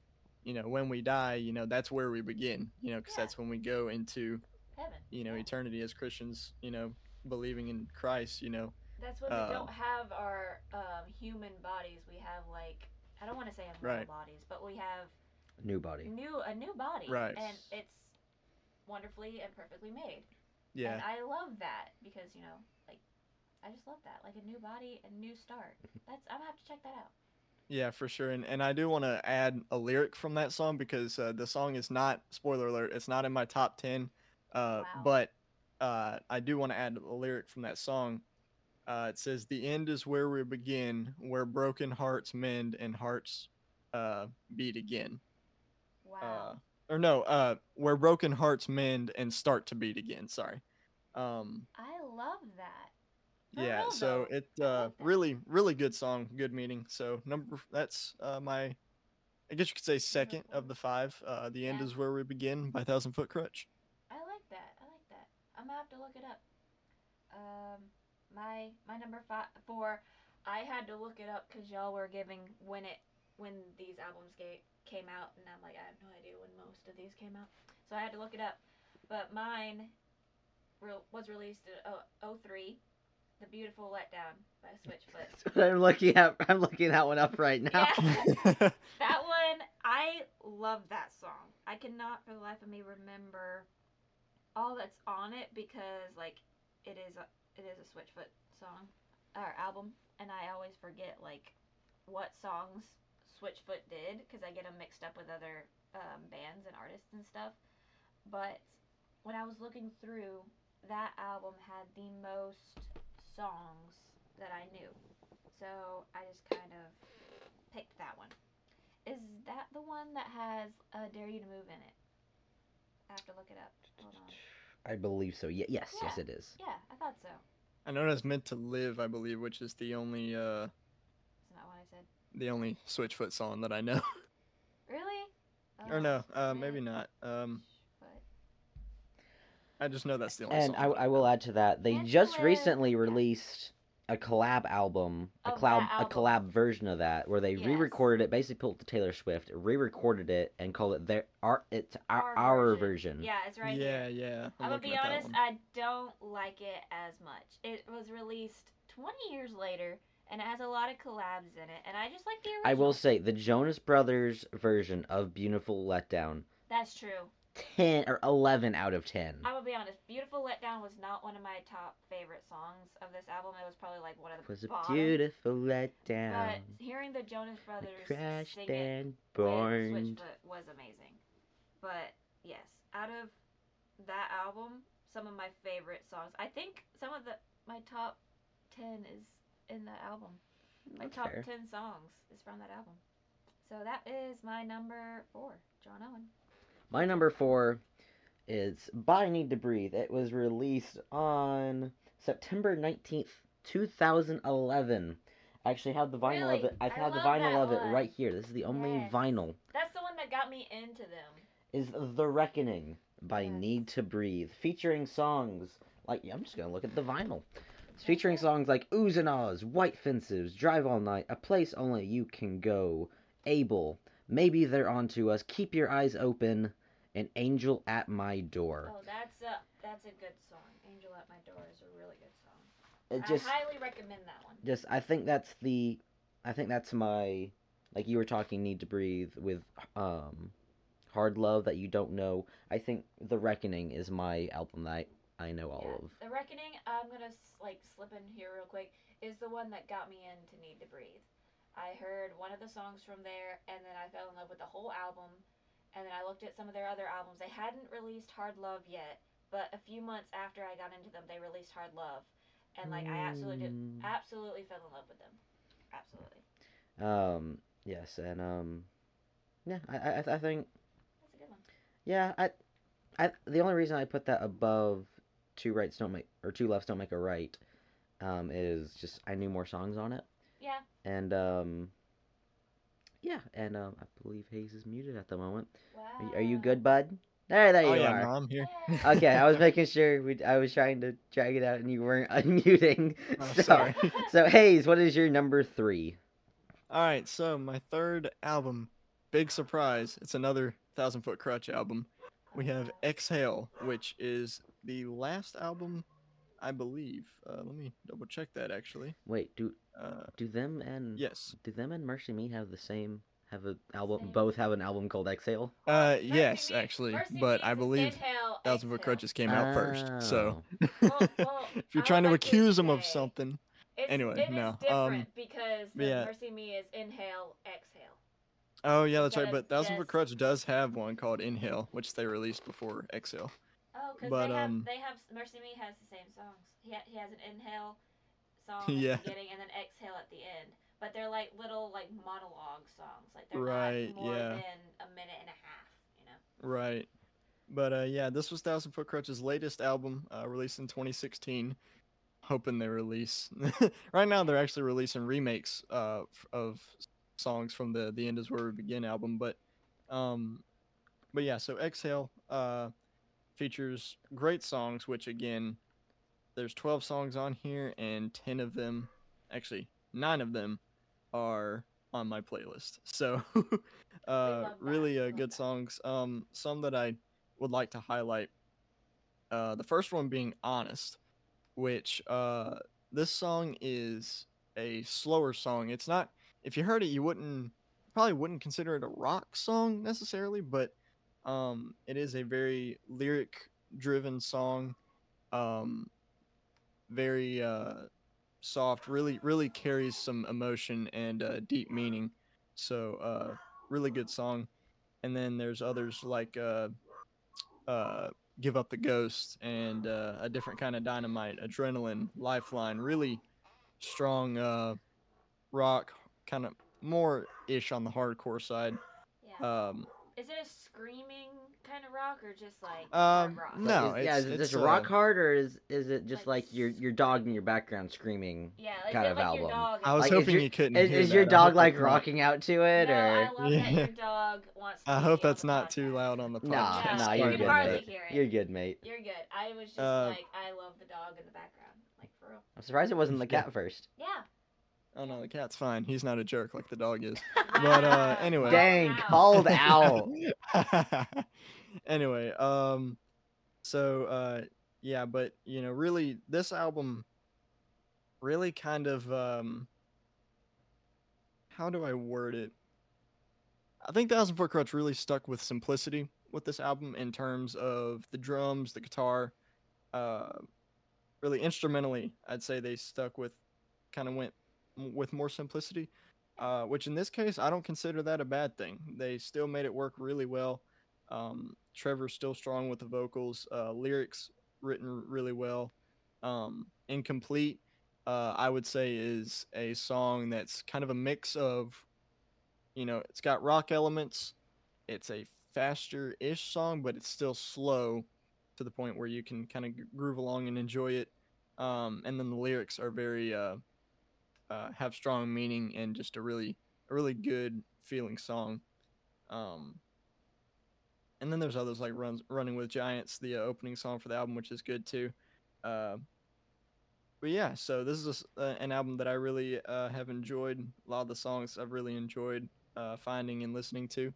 you know when we die you know that's where we begin you know because Yeah. that's when we go into heaven. you know yeah. eternity as christians you know believing in christ you know That's when Uh, we don't have our um, human bodies. We have like I don't want to say immortal Right. bodies, but we have New body. new a new body, Right. And it's wonderfully and perfectly made. yeah And I love that because you know, like, I just love that, like a new body, a new start. That's I'm gonna have to check that out. yeah for sure and, and i do want to add a lyric from that song because uh, the song is not spoiler alert it's not in my top 10 uh, Wow. but uh, i do want to add a lyric from that song uh, it says the end is where we begin where broken hearts mend and hearts uh, beat again Wow. uh, or no, uh, where broken hearts mend and start to beat again. Sorry. Um, I love that. For yeah. real, So though. it uh, really, really good song, good meaning. So number that's uh, my, I guess you could say second of the five. Uh, the end Yeah. is where we begin by Thousand Foot Crutch. I like that. I like that. I'm gonna have to look it up. Um, my my number five four, I had to look it up because y'all were giving when it when these albums ga- came out, and I'm like I have no idea when most of these came out, so I had to look it up. But mine re- was released in oh, 03, The Beautiful Letdown by Switchfoot. I'm looking at I'm looking that one up right now. Yeah. That one, I love that song. I cannot for the life of me remember all that's on it because like it is a it is a Switchfoot song or album, and I always forget like what songs Switchfoot did because I get them mixed up with other um, bands and artists and stuff. But when I was looking through, that album had the most songs that I knew, so I just kind of picked that one. Is that the one that has uh, "Dare You to Move" in it? I have to look it up. Hold on. I believe so. Ye- yes, yes, it is. Yeah, I thought so. I know that's meant to live, I believe, which is the only uh Isn't that what I said? The only Switchfoot song that I know. Really? or Oh, no, uh maybe not. Um I just know that's the only And song. I, I will add to that. They Dance just recently released a collab album, a collab, that a collab version of that, where they Yes. re-recorded it, basically pulled the Taylor Swift, re-recorded it, and called it their our it's our, our version. Yeah, it's right yeah, here. yeah. I'm, I'm gonna be honest. I don't like it as much. It was released 20 years later, and it has a lot of collabs in it, and I just like the original. I will say the Jonas Brothers version of "Beautiful Letdown," That's true. ten or eleven out of ten. I'm gonna be honest. Beautiful Letdown was not one of my top favorite songs of this album. It was probably like one of the was a bottom. beautiful But letdown. hearing the Jonas I Brothers crashed sing and. Switchfoot was amazing. But yes, out of that album, some of my favorite songs. I think some of the my top ten is in that album. My That's top fair. ten songs is from that album. So that is my number four, John Owen. My number four is "Body Need to Breathe." It was released on September nineteenth, two thousand eleven. I actually have the vinyl Really? of it. I've I had the vinyl of it one. right here. This is the only Yes. vinyl. That's the one that got me into them. Is "The Reckoning" by Yes. Need to Breathe, featuring songs like I'm just gonna look at the vinyl. Featuring songs like "Oohs and Ahs," "White Fences," "Drive All Night," "A Place Only You Can Go," "Able," "Maybe They're Onto Us," "Keep Your Eyes Open," and "Angel at My Door." Oh, that's a that's a good song. Angel at My Door is a really good song. It just, I highly recommend that one. just I think that's the, I think that's my, like you were talking, "Need to Breathe" with um, "Hard Love" that you don't know. I think "The Reckoning" is my album that I, I know all Yeah. of. The Reckoning, I'm gonna like slip in here real quick, is the one that got me into Need to Breathe. I heard one of the songs from there, and then I fell in love with the whole album. And then I looked at some of their other albums. They hadn't released Hard Love yet, but a few months after I got into them, they released Hard Love, and like I absolutely did, Mm. absolutely fell in love with them. Absolutely, Um. Yes, and um. Yeah, I I, I think that's a good one. yeah I, I the only reason I put that above two rights don't make or two lefts don't make a right, um, is just I knew more songs on it, Yeah, and um. Yeah, and um, I believe Hayes is muted at the moment. wow. Are you, are you good, bud? There, there oh you yeah, are. no, I'm here. Okay, I was making sure we. I was trying to drag it out, and you weren't unmuting. Oh, so, sorry. so Hayes, what is your number three? All right, so my third album, big surprise. It's another Thousand Foot Crutch album. We have Exhale, which is the last album, I believe. Uh, let me double check that actually. Wait, do Uh, do them and yes. do them and Mercy Me have the same have a album? Same. Both have an album called Exhale. Uh, Mercy yes, Me- actually, Mercy but Me I is believe Inhale, Thousand Foot Exhale. Crutches came out first. So Oh. Well, well, if I you're would trying to like accuse them of say- something, It's, Anyway, it is no, different um, because the yeah. Mercy Me is inhale, exhale. oh yeah, that's right. Instead of But Thousand Foot just- Crutch does have one called Inhale, which they released before Exhale. Because But, they have um, they have Mercy Me has the same songs. He ha- he has an inhale song Yeah. at the beginning and then exhale at the end. But they're like little like monologue songs. Like they're Right, not more yeah. than a minute and a half. You know. Right. But uh, yeah, this was Thousand Foot Crutch's latest album, uh, released in 2016. Hoping they release. right now, they're actually releasing remakes uh, of songs from the "The End Is Where We Begin" album. But, um, but yeah. So Exhale uh, features great songs, which again, there's 12 songs on here, and 10 of them, actually nine of them, are on my playlist. So, uh, really uh, good songs. Um, some that I would like to highlight. Uh, the first one being "Honest," which uh, this song is a slower song. It's not. If you heard it, you wouldn't probably wouldn't consider it a rock song necessarily, but um, it is a very lyric driven song. Um, very uh, soft. Really, really carries some emotion and uh, deep meaning. So, uh, really good song. And then there's others like uh, uh, "Give Up the Ghost" and uh, a different kind of dynamite, "Adrenaline," "Lifeline." Really strong uh, rock, kind of more ish on the hardcore side. Yeah. Um, is it a screaming kind of rock or just like Um, hard rock? no. Like, is, yeah, is it it's, just rock uh, hard or is is it just like like your your dog in your background screaming? Yeah, like, kind is it of like your album. dog. I was Like, hoping your- you couldn't. Is, hear is your that. I dog like that's not- rocking out to it no, or? I love that your dog wants. To I hope that's the not too loud on the podcast. Nah, Yeah, nah, you you're can good, mate. hear it. You're good, mate. You're good. I was just Uh, like, I love the dog in the background, like for real. I'm surprised it wasn't the cat first. Yeah. Oh no, the cat's fine. He's not a jerk like the dog is. But, uh, anyway. Dang, called out. anyway, um, so uh, yeah, but you know, really, this album really kind of um, how do I word it? I think Thousand Foot Crutch really stuck with simplicity with this album in terms of the drums, the guitar, uh, really instrumentally. I'd say they stuck with, kind of went with more simplicity uh, which in this case I don't consider that a bad thing. They still made it work really well. Um, Trevor's still strong with the vocals, uh, lyrics written really well. Um, Incomplete, uh, I would say, is a song that's kind of a mix of, you know, it's got rock elements. It's a faster ish song, but it's still slow to the point where you can kind of groove along and enjoy it. Um, and then the lyrics are very uh, have strong meaning and just a really a really good feeling song. Um, and then there's others like Runs, Running with Giants, the uh, opening song for the album, which is good too. Uh, but yeah, so this is a uh, an album that I really uh, have enjoyed. A lot of the songs I've really enjoyed uh, finding and listening to.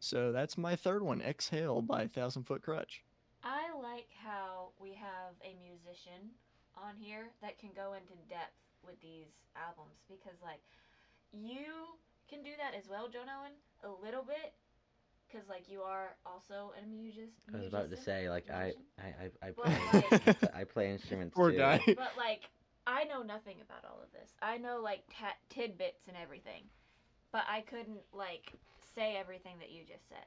So that's my third one, Exhale by Thousand Foot Crutch. I like how we have a musician on here that can go into depth with these albums because, like, you can do that as well, Joan Owen, a little bit, because like you are also a musician. I was about to say like I. I I, I play like- I play instruments Poor too. guy. But like, I know nothing about all of this. I know like ta- tidbits and everything, but I couldn't like say everything that you just said,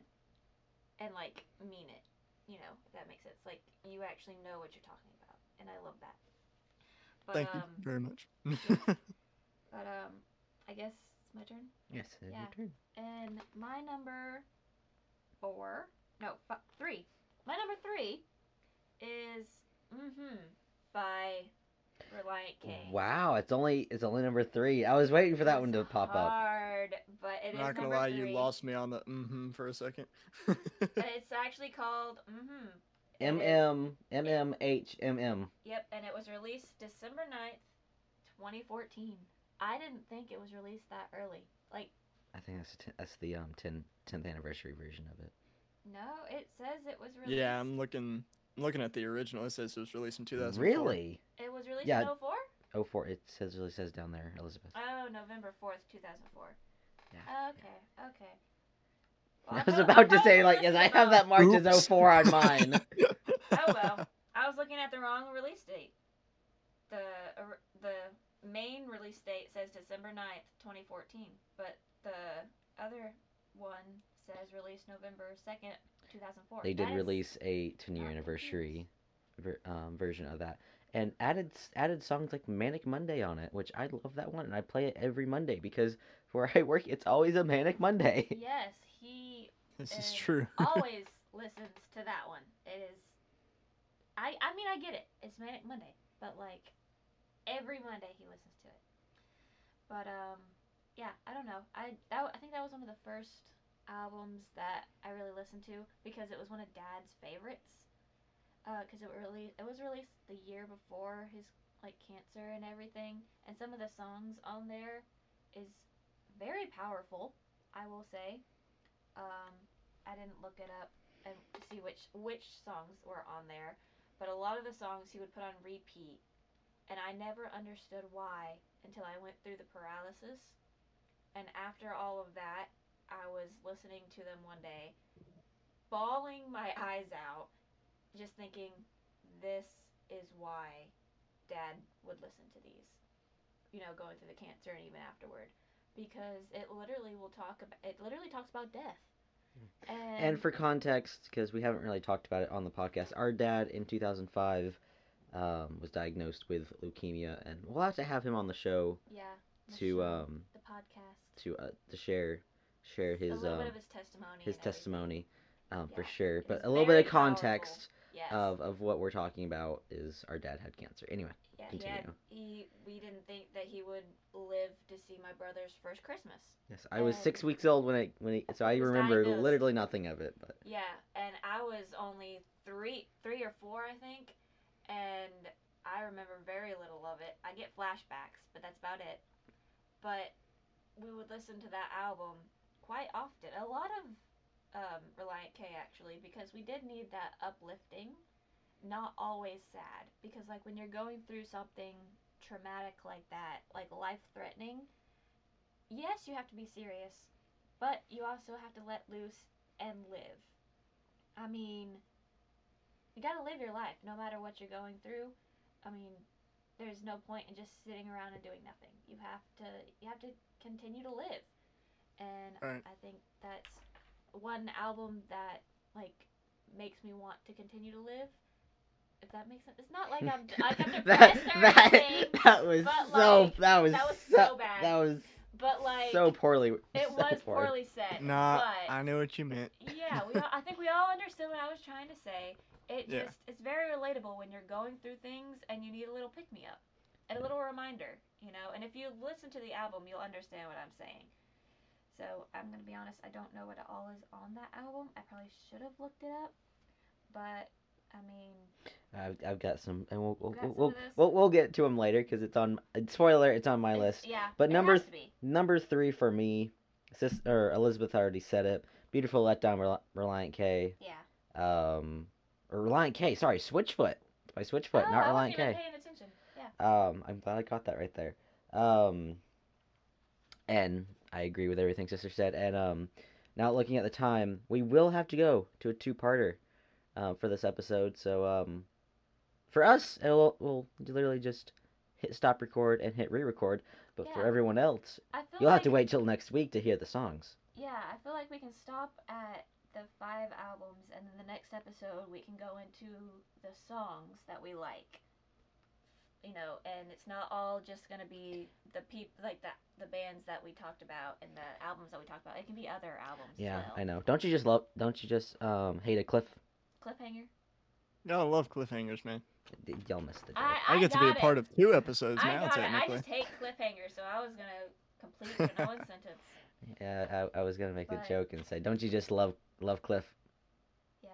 and like mean it. You know, if that makes sense. Like you actually know what you're talking about, and I love that. But, Thank um, you very much. But um, I guess it's my turn. Yes, it's Yeah. your turn. And my number four, no, f- three. My number three is mm-hmm by Relient King. Wow. Wow, it's only it's only number three. I was waiting for that It's one to pop up. Hard, but it is Not gonna lie, three. you lost me on the mm-hmm for a second. But it's actually called mm-hmm. It M is- M M M H M M. Yep, and it was released December 9th, 2014. I didn't think it was released that early. Like, I think that's the ten, that's the um 10, 10th anniversary version of it. no, it says it was released. yeah, I'm looking. I'm looking at the original. It says it was released in 2004. Really? It was released Yeah. in 04? Oh four. It says really says down there, Elizabeth. Oh, November 4th, 2004. Yeah. Okay, okay. I was about to say like, yes, I have that about- marked as 04 on mine. Oh well, I was looking at the wrong release date. The or- the main release date says December 9th, 2014, but the other one says released November 2nd, 2004. they did That is- release a 10 year anniversary ver- um, version of that. And added added songs like manic monday on it which i love that one and i play it every monday because where i work it's always a manic monday. Yes, he This is Uh, true. always listens to that one. It is. I I mean I get it. It's Manic Monday, but like every Monday he listens to it. But um, yeah, I don't know. I that I think that was one of the first albums that I really listened to because it was one of Dad's favorites. Uh, cause it really it was released the year before his like cancer and everything, and some of the songs on there is very powerful. I will say. Um, I didn't look it up and see which which songs were on there, but a lot of the songs he would put on repeat, and I never understood why until I went through the paralysis. And after all of that, I was listening to them one day, bawling my eyes out, just thinking this is why dad would listen to these. You know, going through the cancer and even afterward. Because it literally will talk about it literally talks about death. And, And for context, because we haven't really talked about it on the podcast, our dad in 2005 um, was diagnosed with leukemia, and we'll have to have him on the show yeah, the to show, um, the podcast. to uh, to share share a his little um, bit of his testimony. his testimony um, for sure. But is a little bit of context Yes. of, of what we're talking about is our dad had cancer. Anyway, yeah, he, had, he we didn't think that he would live to see my brother's first Christmas. yes, I was six weeks old when I when he, so I remember diagnosed. literally nothing of it. But Yeah, and I was only three, three or four, I think, and I remember very little of it. I get flashbacks, but that's about it. But we would listen to that album quite often. A lot of um, Relient K actually, because we did need that uplifting, not always sad. Because like when you're going through something traumatic like that, like life threatening, yes, you have to be serious, but you also have to let loose and live. I mean, you gotta live your life no matter what you're going through. I mean, there's no point in just sitting around and doing nothing. You have to you have to continue to live. And Right. I think that's one album that like makes me want to continue to live. If that makes sense. It's not like I'm like I'm that or that anything, that was but, so like, that was that was so, so bad. that was but like so poorly. it so was poor. poorly said. Nah, but I knew what you meant. yeah, we all, I think we all understood what I was trying to say. It Yeah. just it's very relatable when you're going through things and you need a little pick me up. And a little reminder, you know. And if you listen to the album, you'll understand what I'm saying. So, I'm going to be honest, I don't know what it all is on that album. I probably should have looked it up. But I mean, I've, I've got some, and we'll we'll we'll, we'll, we'll get to them later because it's on. Spoiler, it's on my it's- list. Yeah. But number has to be. Number three for me, sis, or Elizabeth already said it. Beautiful letdown, Rel- Relient K. Yeah. Um, or Relient K. Sorry, Switchfoot. By Switchfoot, oh, not I Relient K. paying attention. Yeah. Um, I'm glad I caught that right there. Um, and I agree with everything Sister said. And um, now looking at the time, we will have to go to a two-parter uh, for this episode. So um, for us, it'll, we'll literally just hit stop record and hit re-record. But for everyone else, you'll like, have to wait till next week to hear the songs. Yeah, I feel like we can stop at the five albums, and then the next episode we can go into the songs that we like. You know, and it's not all just gonna be the peop like the the bands that we talked about and the albums that we talked about. It can be other albums. Yeah, well. I know. Don't you just love? Don't you just um hate a cliff? Cliffhanger. No, I love cliffhangers, man. D- Y'all missed the joke. I, I, get to be a got part of two episodes I now, got it. I just hate cliffhangers, so I was gonna complete the one sentence. Yeah, I, I was gonna make But- a joke and say, don't you just love love Cliff? Yeah,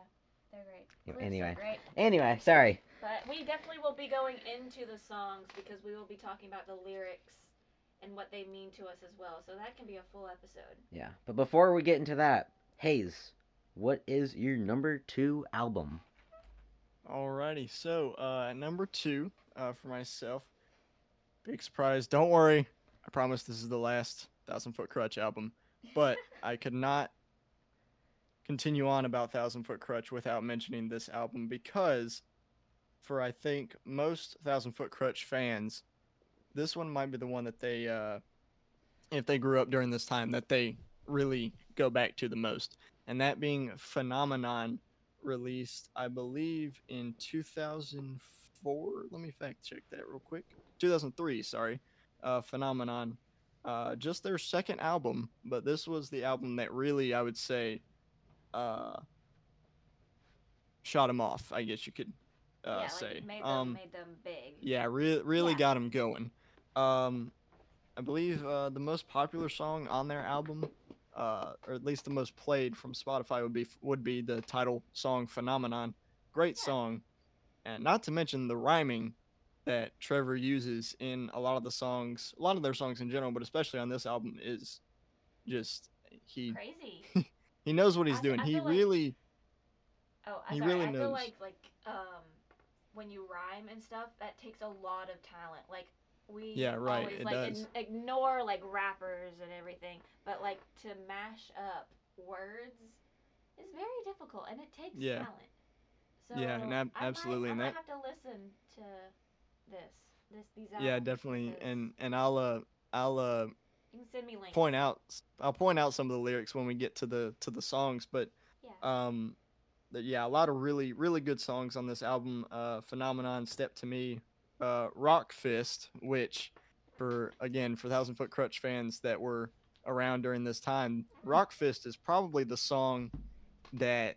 they're great. Cliffs anyway. great. Anyway, sorry. But we definitely will be going into the songs because we will be talking about the lyrics and what they mean to us as well. So that can be a full episode. Yeah, but before we get into that, Hayes, what is your number two album? Alrighty, so uh, number two uh, for myself, big surprise. Don't worry, I promise this is the last Thousand Foot Crutch album, but I could not continue on about Thousand Foot Crutch without mentioning this album because, for I think most Thousand Foot Crutch fans, this one might be the one that they, uh, if they grew up during this time, that they really go back to the most, and that being Phenomenon released, I believe, in 2004. Let me fact check that real quick. 2003, sorry. Uh, Phenomenon. Uh, just their second album, but this was the album that really, I would say, uh, shot them off. I guess you could uh, yeah, say. like made them um, made them big. yeah, re- really Yeah. got them going. Um, I believe uh, the most popular song on their album, uh, or at least the most played from Spotify, would be would be the title song "Phenomenon." Great Yeah. song, and not to mention the rhyming that Trevor uses in a lot of the songs, a lot of their songs in general, but especially on this album is just he Crazy. he knows what he's I- doing. I he like- really Oh, I'm He sorry. really I feel knows. like like um when you rhyme and stuff, that takes a lot of talent. Like we Yeah, right, always it like does. ignore like rappers and everything, but like to mash up words is very difficult and it takes Yeah. talent. So Yeah, and ab- I might- absolutely, I and that- have to listen to this. This these yeah, definitely. And and I'll uh I'll uh send me point out I'll point out some of the lyrics when we get to the to the songs, but Yeah. um yeah, a lot of really really good songs on this album. Uh Phenomenon, Step to Me, uh Rock Fist, which for again for Thousand Foot Crutch fans that were around during this time, Rock Fist is probably the song that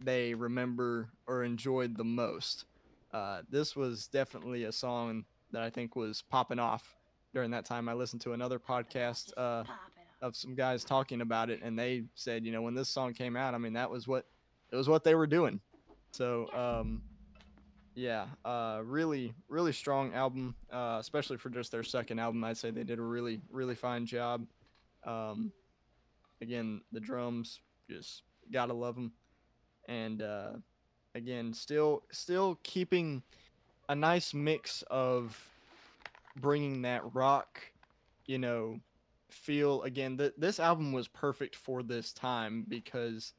they remember or enjoyed the most. Uh, this was definitely a song that I think was popping off during that time. I listened to another podcast uh, pop it up. of some guys talking about it, and they said, you know, when this song came out, I mean, that was what it was what they were doing. So, um, yeah, uh, really, really strong album, uh, especially for just their second album. I'd say they did a really, really fine job. Um, again, the drums, just gotta love them, and uh, again, still, still keeping a nice mix of bringing that rock, you know, feel again that this album was perfect for this time because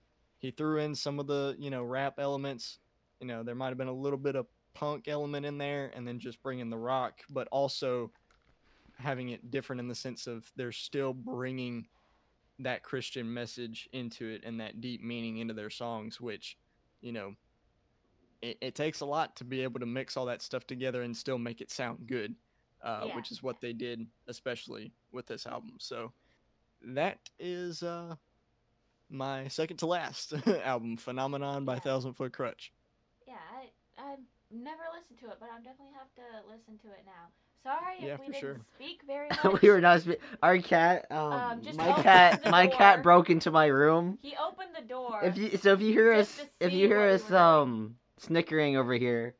he threw in some of the you know rap elements you know there might have been a little bit of punk element in there and then just bringing the rock but also having it different in the sense of they're still bringing that christian message into it and that deep meaning into their songs which you know it, it takes a lot to be able to mix all that stuff together and still make it sound good uh, Yeah. which is what they did especially with this album so that is uh my second to last album phenomenon by Yeah. thousand foot crutch Yeah, I I've never listened to it, but I'll definitely have to listen to it now. Sorry Yeah, if we for didn't sure. speak very much. we were not. Spe- our cat. Um, Um, my cat. the My cat broke into my room. He opened the door. If you so, if you hear us, if you hear what we us, um, snickering over here,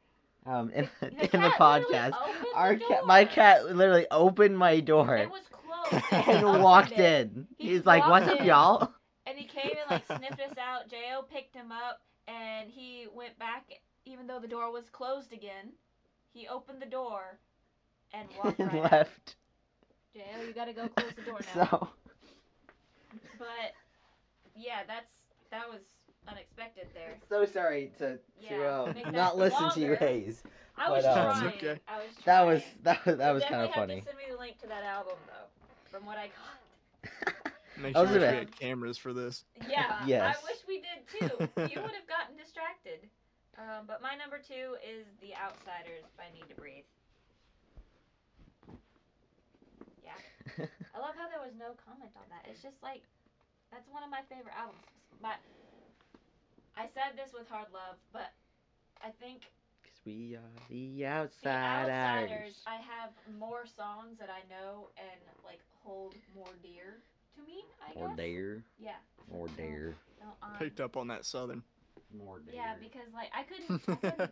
um, in, the in the cat podcast, opened the our cat, my cat, literally opened my door It was closed. and walked it, in. He He's like, walked "What's up, y'all?" And he came and like sniffed us out. Jo picked him up, and he went back, even though the door was closed again. He opened the door and walked and right out. left. Jo, you gotta go close the door now. So But yeah, that's that was unexpected there. so sorry to to Yeah, uh, not listen to you, longer. Hayes. I was But, um, trying. Okay. I was trying. That was that was that You was kind of definitely funny. Have to send me the link to that album though, from what I got. Make I was sure we gonna- had cameras for this Yeah, Yes. I wish we did too. You would have gotten distracted. Um, but my number two is The Outsiders by Need to Breathe. Yeah. I love how there was no comment on that. It's just like, that's one of my favorite albums. But I said this with Hard Love, but I think Cause we are the The outsiders. Outsiders, I have more songs that I know and like hold more dear to me, I guess. Or dare, Yeah. or dare, so, um, picked up on that southern more dare. Yeah, because like I couldn't, I couldn't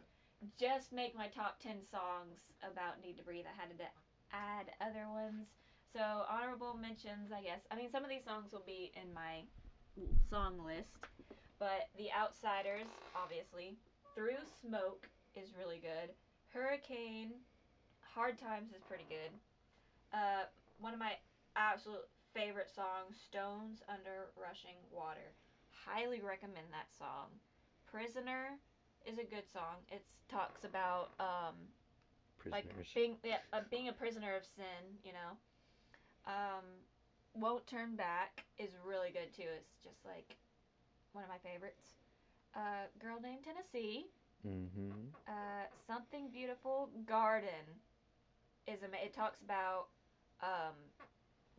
just make my top ten songs about Need to Breathe. I had to add other ones. So honorable mentions, I guess. I mean, some of these songs will be in my song list, but The Outsiders, obviously. Through Smoke is really good. Hurricane, Hard Times is pretty good. Uh, one of my absolute favorite song, Stones Under Rushing Water. Highly recommend that song. Prisoner is a good song. It talks about um, like being yeah, uh, being a prisoner of sin, you know. Um, Won't Turn Back is really good too. It's just like one of my favorites. Uh, Girl Named Tennessee. mm-hmm. Uh, Something Beautiful Garden is ama- it talks about um,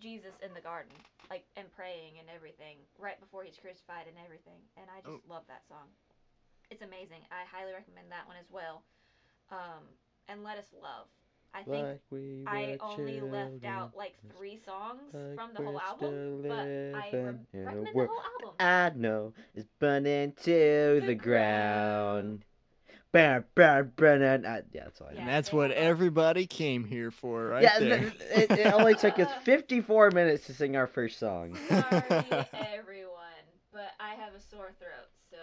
Jesus in the garden, like and praying and everything right before he's crucified and everything. And I just love that song. It's amazing. I highly recommend that one as well. Um, and Let Us Love. I think Like we I only left out like three songs like from the whole album, but I living re- in a recommend the whole album. I know is burning to the, The ground. Burn, burn, burn, and I, yeah, that's all I. Yeah, and that's what everybody came here for right yeah, there it, it only took us 54 minutes to sing our first song. Sorry, everyone, but I have a sore throat, so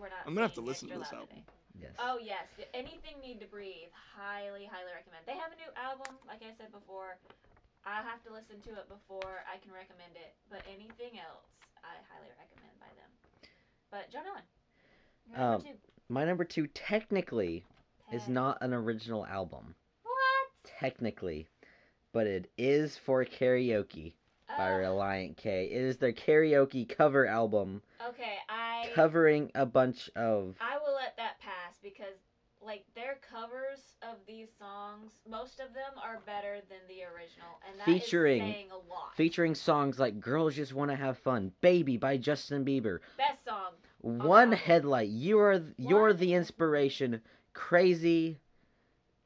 we're not. I'm gonna have to listen to this album. today. Yes. Oh yes, anything need to breathe. Highly, highly recommend. They have a new album, like I said before. I have to listen to it before I can recommend it. But anything else, I highly recommend by them. But John Owen, your Um, number two. My number two technically is not an original album. What? Technically. But it is for karaoke by Uh, Relient K. It is their karaoke cover album okay, I covering a bunch of I will let that pass because like their covers of these songs, most of them are better than the original, and that is Featuring- saying a lot. featuring songs like Girls Just Wanna Have Fun, Baby by Justin Bieber, Best song. One album. Headlight, You Are You're One the Inspiration, Crazy,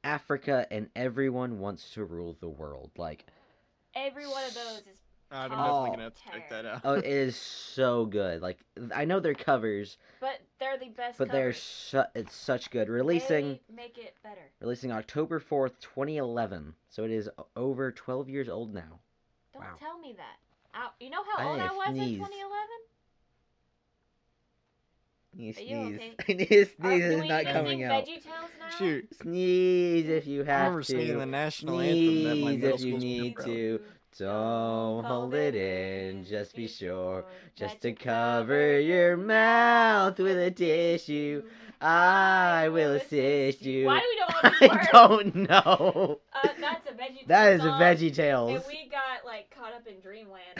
Africa, and Everyone Wants to Rule the World. Like Every one of those is I'm Oh. definitely gonna have to check that out. oh, it is so good. Like I know they're covers, but they're the best but they're covers. su- it's such good. Releasing They make it better. releasing October 4th, 2011. So it is o- over 12 years old now. Don't Wow. tell me that. I, you know how I old I have was in sneeze. 2011? Sneeze, Are you sneeze. okay? sneeze, Are- sneeze do is not coming sing out. Now? Shoot, Sneeze if you have I have remember singing the to. national anthem that my Sneeze middle if you need to. Don't hold it in, just be sure. Just to cover your mouth with a tissue. I will assist you. Why do we know all these I don't know. Uh, that's a veggie. That is a Veggie Tales. And we got like caught up in Dreamland or something.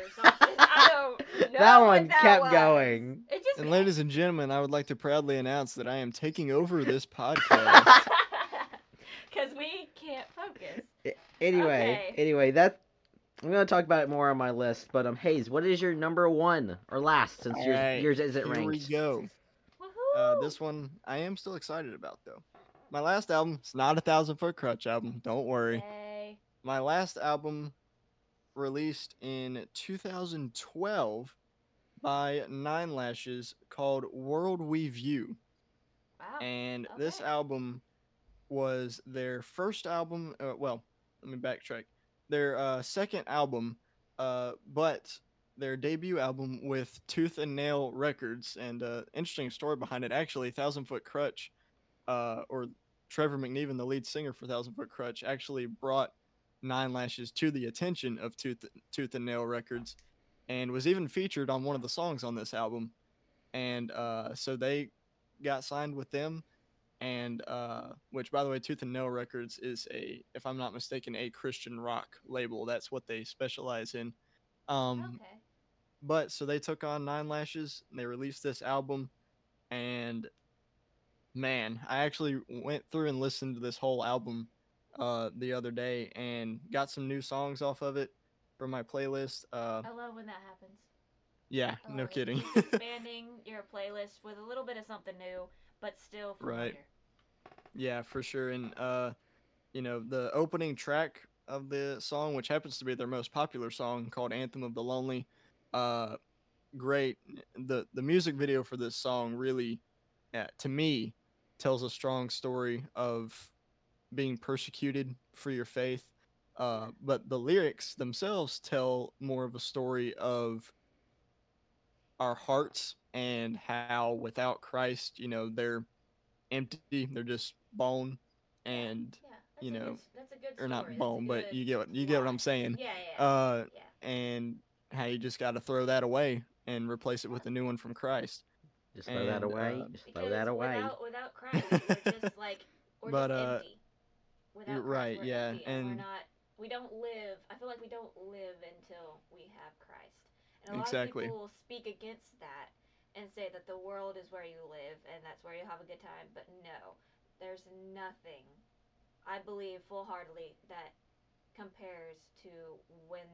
I don't know. That one that kept was. going. It just And ladies and gentlemen, I would like to proudly announce that I am taking over this podcast. because we can't focus. Anyway, Okay. anyway, that's I'm gonna talk about it more on my list. But um, Hayes, what is your number one or last since yours, Alright, yours isn't Here we ranked? go. Woohoo! Uh, this one I am still excited about though. My last album, it's not a thousand foot crutch album. Don't worry. Yay. My last album released in 2012 by Nine Lashes called World We View. Wow. and this album was their first album uh, well let me backtrack their uh, second album uh, but their debut album with tooth and nail records and uh, interesting story behind it actually thousand foot crutch uh, or trevor mcnevan the lead singer for thousand foot crutch actually brought nine lashes to the attention of tooth, tooth and nail records and was even featured on one of the songs on this album. And uh, so they got signed with them and uh which by the way tooth and nail records is a if i'm not mistaken a christian rock label. That's what they specialize in. Um okay. but so they took on nine lashes and they released this album. And man i actually went through and listened to this whole album uh the other day and got some new songs off of it for my playlist uh I love when that happens. yeah I no kidding expanding your playlist with a little bit of something new, but still familiar. Right. Yeah, for sure. And uh, you know, the opening track of the song, which happens to be their most popular song, called "Anthem of the Lonely," uh, great. the The music video for this song really, uh, to me, tells a strong story of being persecuted for your faith. Uh, but the lyrics themselves tell more of a story of our hearts and how without Christ, you know, they're empty, they're just bone, and Yeah, that's you a know, good, that's a good or not That's a bone, but you get what you get what I'm saying. Yeah, yeah, Uh, yeah. and how you just got to throw that away and replace it with a new one from Christ. Just throw that away. uh, Just throw that away. Without, without Christ, we're just like we're But, just uh, empty. Without Christ, right, we're yeah, empty, and, we're not. We don't live. I feel like we don't live until we have Christ. And a lot Exactly. of people will speak against that and say that the world is where you live and that's where you have a good time. But no, there's nothing. I believe full heartedly that compares to when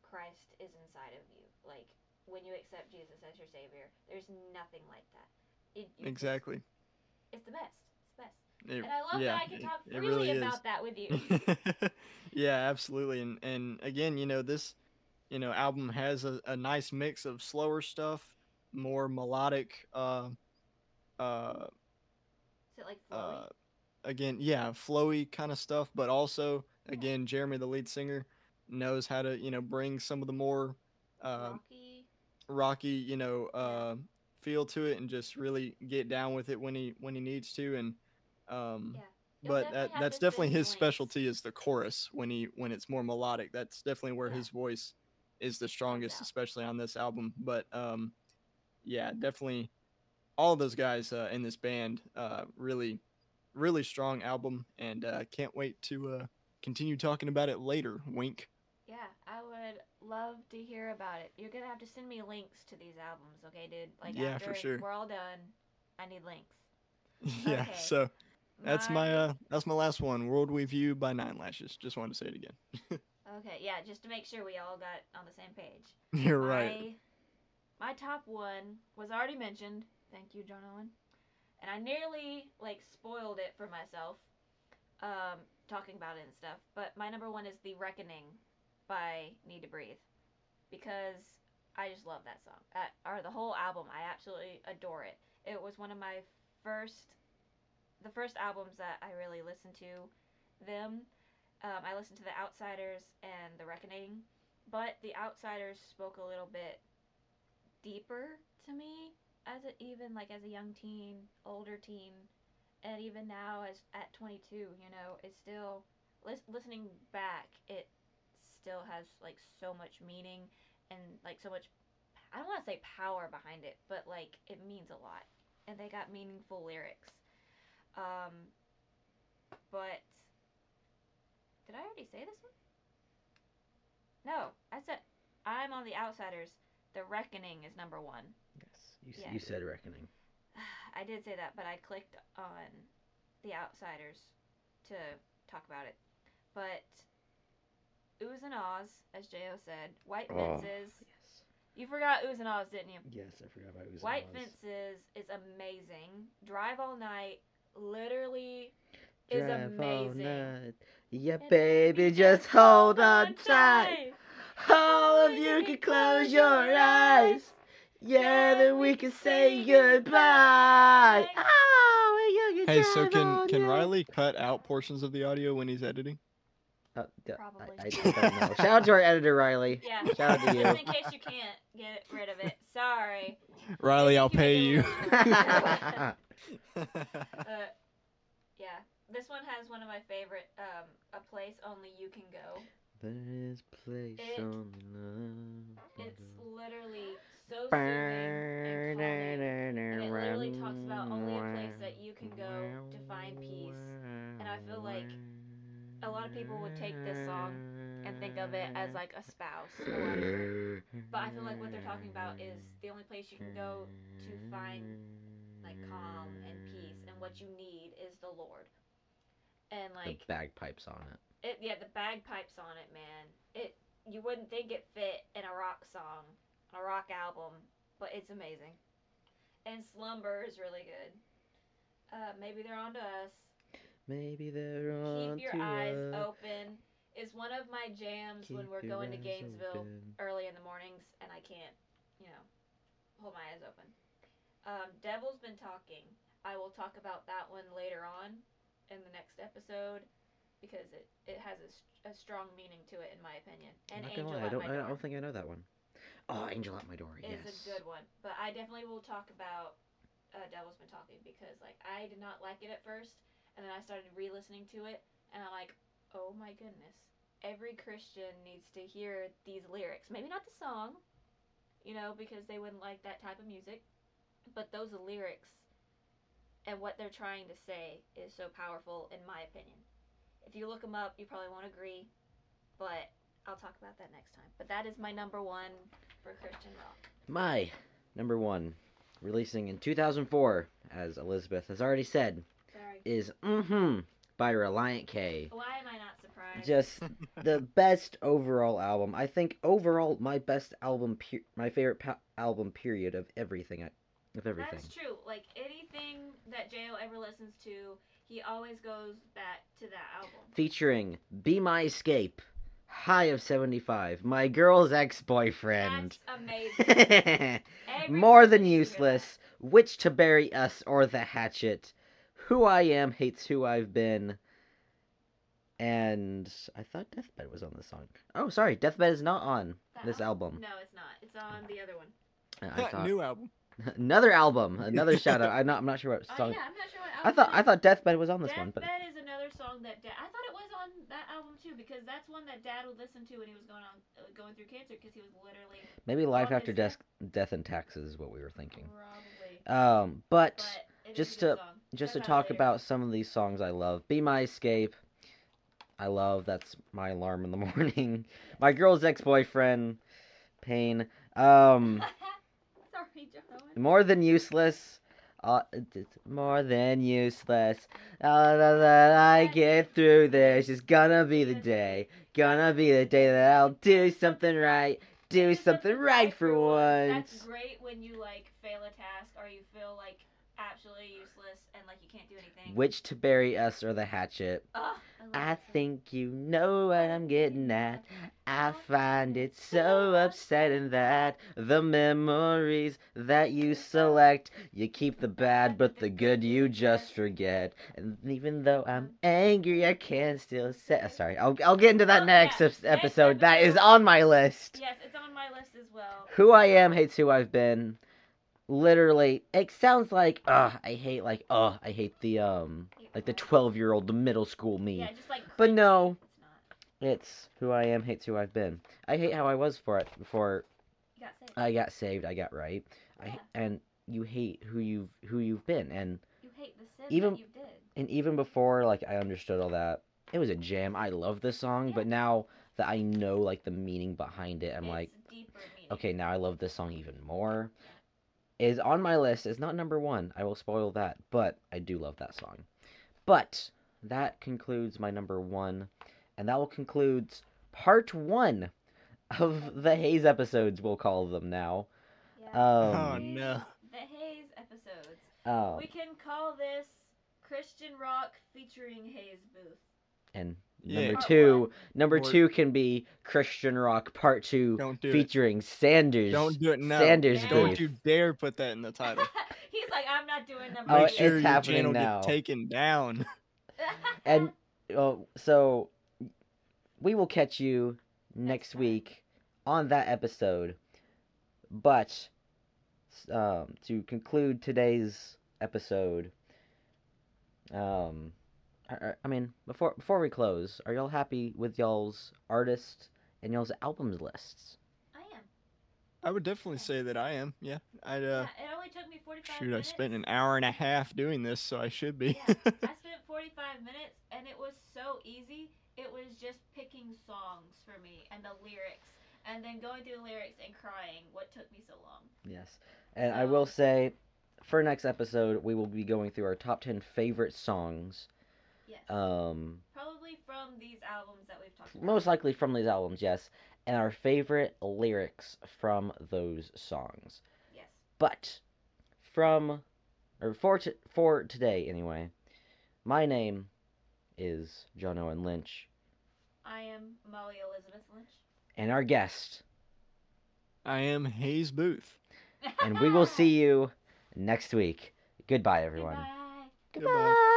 Christ is inside of you. Like when you accept Jesus as your savior, there's nothing like that. It, Exactly. it's the best. It's the best. It- And I love yeah, that I can talk freely really is. that with you. yeah, absolutely. And and again, you know, this you know album has a, a nice mix of slower stuff, more melodic uh uh Is it like flowy? uh again, yeah, flowy kind of stuff, but also again, Jeremy the lead singer knows how to, you know, bring some of the more uh rocky? rocky, you know, uh feel to it and just really get down with it when he when he needs to and um Yeah. But that, that's definitely his links. specialty is the chorus when he when it's more melodic that's definitely where Yeah. his voice is the strongest out. especially on this album but um yeah definitely all those guys uh, in this band. Uh, really, really strong album, and uh, can't wait to uh, continue talking about it later. Wink. Yeah, I would love to hear about it. You're gonna have to send me links to these albums, okay, dude? Like Yeah, for sure. we're all done, I need links. yeah. Okay. So that's my uh, that's my last one. World We View by Nine Lashes. Just wanted to say it again. Okay, yeah, just to make sure we all got on the same page. You're right. My, my top one was already mentioned. Thank you, John Owen. And I nearly like spoiled it for myself, um, talking about it and stuff. But my number one is "The Reckoning" by Need to Breathe, because I just love that song. Uh, or the whole album, I absolutely adore it. It was one of my first, the first albums that I really listened to. Them, um, I listened to The Outsiders and The Reckoning, but The Outsiders spoke a little bit deeper to me as a, even like as a young teen, older teen, and even now as at 22, you know, it's still lis- listening back. It still has like so much meaning and like so much. I don't want to say power behind it, but like it means a lot, and they got meaningful lyrics. Um, but did I already say this one? No, I said I'm on the Outsiders. The Reckoning is number one. Yes, you, Yeah. you said reckoning. I did say that, but I clicked on the Outsiders to talk about it. But Oohs and Ahs, as Jo said, White Oh. Fences. Yes. You forgot Oohs and Ahs, didn't you? Yes, I forgot about Oz. White Fences is amazing. Drive All Night literally is Drive amazing. night. Yeah, And baby, just hold on tight. All of you can close your eyes. Yeah, then we can say goodbye. Oh, you can Hey, so can can night. Riley cut out portions of the audio when he's editing? Uh, d- Probably. I, I don't know. Shout out to our editor, Riley. Yeah. Shout out to you. Just in case you can't get rid of it. Sorry. Riley, I'll pay you. Uh, yeah. This one has one of my favorite, um, a place only you can go. there is place It- only love It's literally so soothing and calming. And it literally talks about only a place that you can go to find peace. And I feel like a lot of people would take this song and think of it as like a spouse or. But I feel like what they're talking about is the only place you can go to find like calm and peace and what you need is the Lord. And like the bagpipes on it. it yeah, the bagpipes on it, man. It you wouldn't think it fit in a rock song, a rock album, but it's amazing. And Slumber is really good. Uh, maybe they're on to us. Maybe they're on Keep your eyes us. open is one of my jams when we're going to Gainesville open. early in the mornings and I can't, you know, hold my eyes open. Um, Devil's been talking. I will talk about that one later on in the next episode because it, it has a strong meaning to it in my opinion. And Angel lie, I don't, I don't think I know that one. Oh, Angel at my door. is yes. a good one. But I definitely will talk about uh, Devil's Been Talking because like I did not like it at first, and then I started re-listening to it, and I'm like, oh my goodness, every Christian needs to hear these lyrics. Maybe not the song, you know, because they wouldn't like that type of music, but those lyrics and what they're trying to say is so powerful in my opinion. If you look them up, you probably won't agree, but I'll talk about that next time. But that is my number one for Christian rock. My number one, releasing in 2004, as Elizabeth has already said, Sorry. is Mm-hmm by Relient K. Why am I not surprised? Just the best overall album. I think overall my best album, per- my favorite pa- album period of everything. I- Of everything. That's true. Like anything that Jo ever listens to, he always goes back to that album. Featuring Be My Escape, High of 75, My Girl's Ex-Boyfriend. That's amazing. More than needs to hear useless. Which to bury us or the hatchet. Who I am hates who I've been. And I thought Deathbed was on this song. Oh, sorry, Deathbed is not on that. this That album. No, it's not. It's on the other one. I thought New album. another album, another shout out. I'm not. I'm not sure what Oh song. yeah, I'm not sure what I thought. I thought Deathbed was on this one, but Deathbed is another song that Dad. I thought it was on that album too because that's one that Dad would listen to when he was going on uh, going through cancer because he was literally maybe Life After Death, Death and Taxes is what we were thinking. probably. Um, but, But just to- song. just to Check it out talk about some of these songs I love. Be My Escape. I love. That's my alarm in the morning. My girl's ex-boyfriend. Pain. Um, Sorry, Jonah. More than useless. Uh, more than useless. Uh, that I get through this. It's gonna be the day. Gonna be the day that I'll do something right. Do something right for once. That's great when you like fail a task or you feel like absolutely useless and like you can't do anything. Which to bury us or the hatchet? Ugh, love I think you know what I'm getting at. I find it so upsetting that the memories that you select, you keep the bad, but the good you just forget. And even though I'm angry, I can still say. uh, Sorry, I'll I'll get into that Oh, next yeah. Next episode. That is on my list. Yes, it's on my list as well. Who I am hates who I've been. Literally, it sounds like ugh, I hate like ugh, I hate the um like the twelve year old, the middle school me. Yeah, just like. But no. It's. It's who I am hates who I've been. I hate how I was for it before got saved. I got saved. I got right. I and you hate who you've who you've been, and You hate the sin Even- that you did. and even before like I understood all that, it was a jam. I love this song, Yeah. but now that I know like the meaning behind it, I'm it's like, okay, now I love this song even more. Is on my list. It's not number one. I will spoil that, but I do love that song. But that concludes my number one, and that will conclude part one of the Hayes episodes. We'll call them now. Yeah. Um, Oh, no. The Hayes episodes. Um, We can call this Christian rock featuring Hayes Booth. and Yeah. number two, one. number Or- two can be Christian rock part two, Don't do it. featuring Sanders. Don't do it now. Sanders Don't Booth. Don't you dare put that in the title. He's like, I'm not doing number Oh, Make it's sure your happening channel now. gets taken down. And oh, so we will catch you next week on that episode. But um, to conclude today's episode, um, I, I- I mean, before before we close, are y'all happy with y'all's artists and y'all's albums lists? I am. I would definitely say that I am. Yeah. I'd uh yeah, it only took me 45 shoot, I spent an hour and a half doing this, so I should be. Yeah, I spent 45 minutes and it was so easy. It was just picking songs for me and the lyrics and then going through the lyrics and crying what took me so long. Yes, and I will say, for next episode, we will be going through our top ten favorite songs. Yes. Um, Probably from these albums that we've talked about. most likely from these albums, yes, and our favorite lyrics from those songs. Yes. But from or for t- for today anyway, my name is John Owen Lynch, I am Molly Elizabeth Lynch. and our guest, I am Hayes Booth. and we will see you next week. Goodbye, everyone. Goodbye. Goodbye.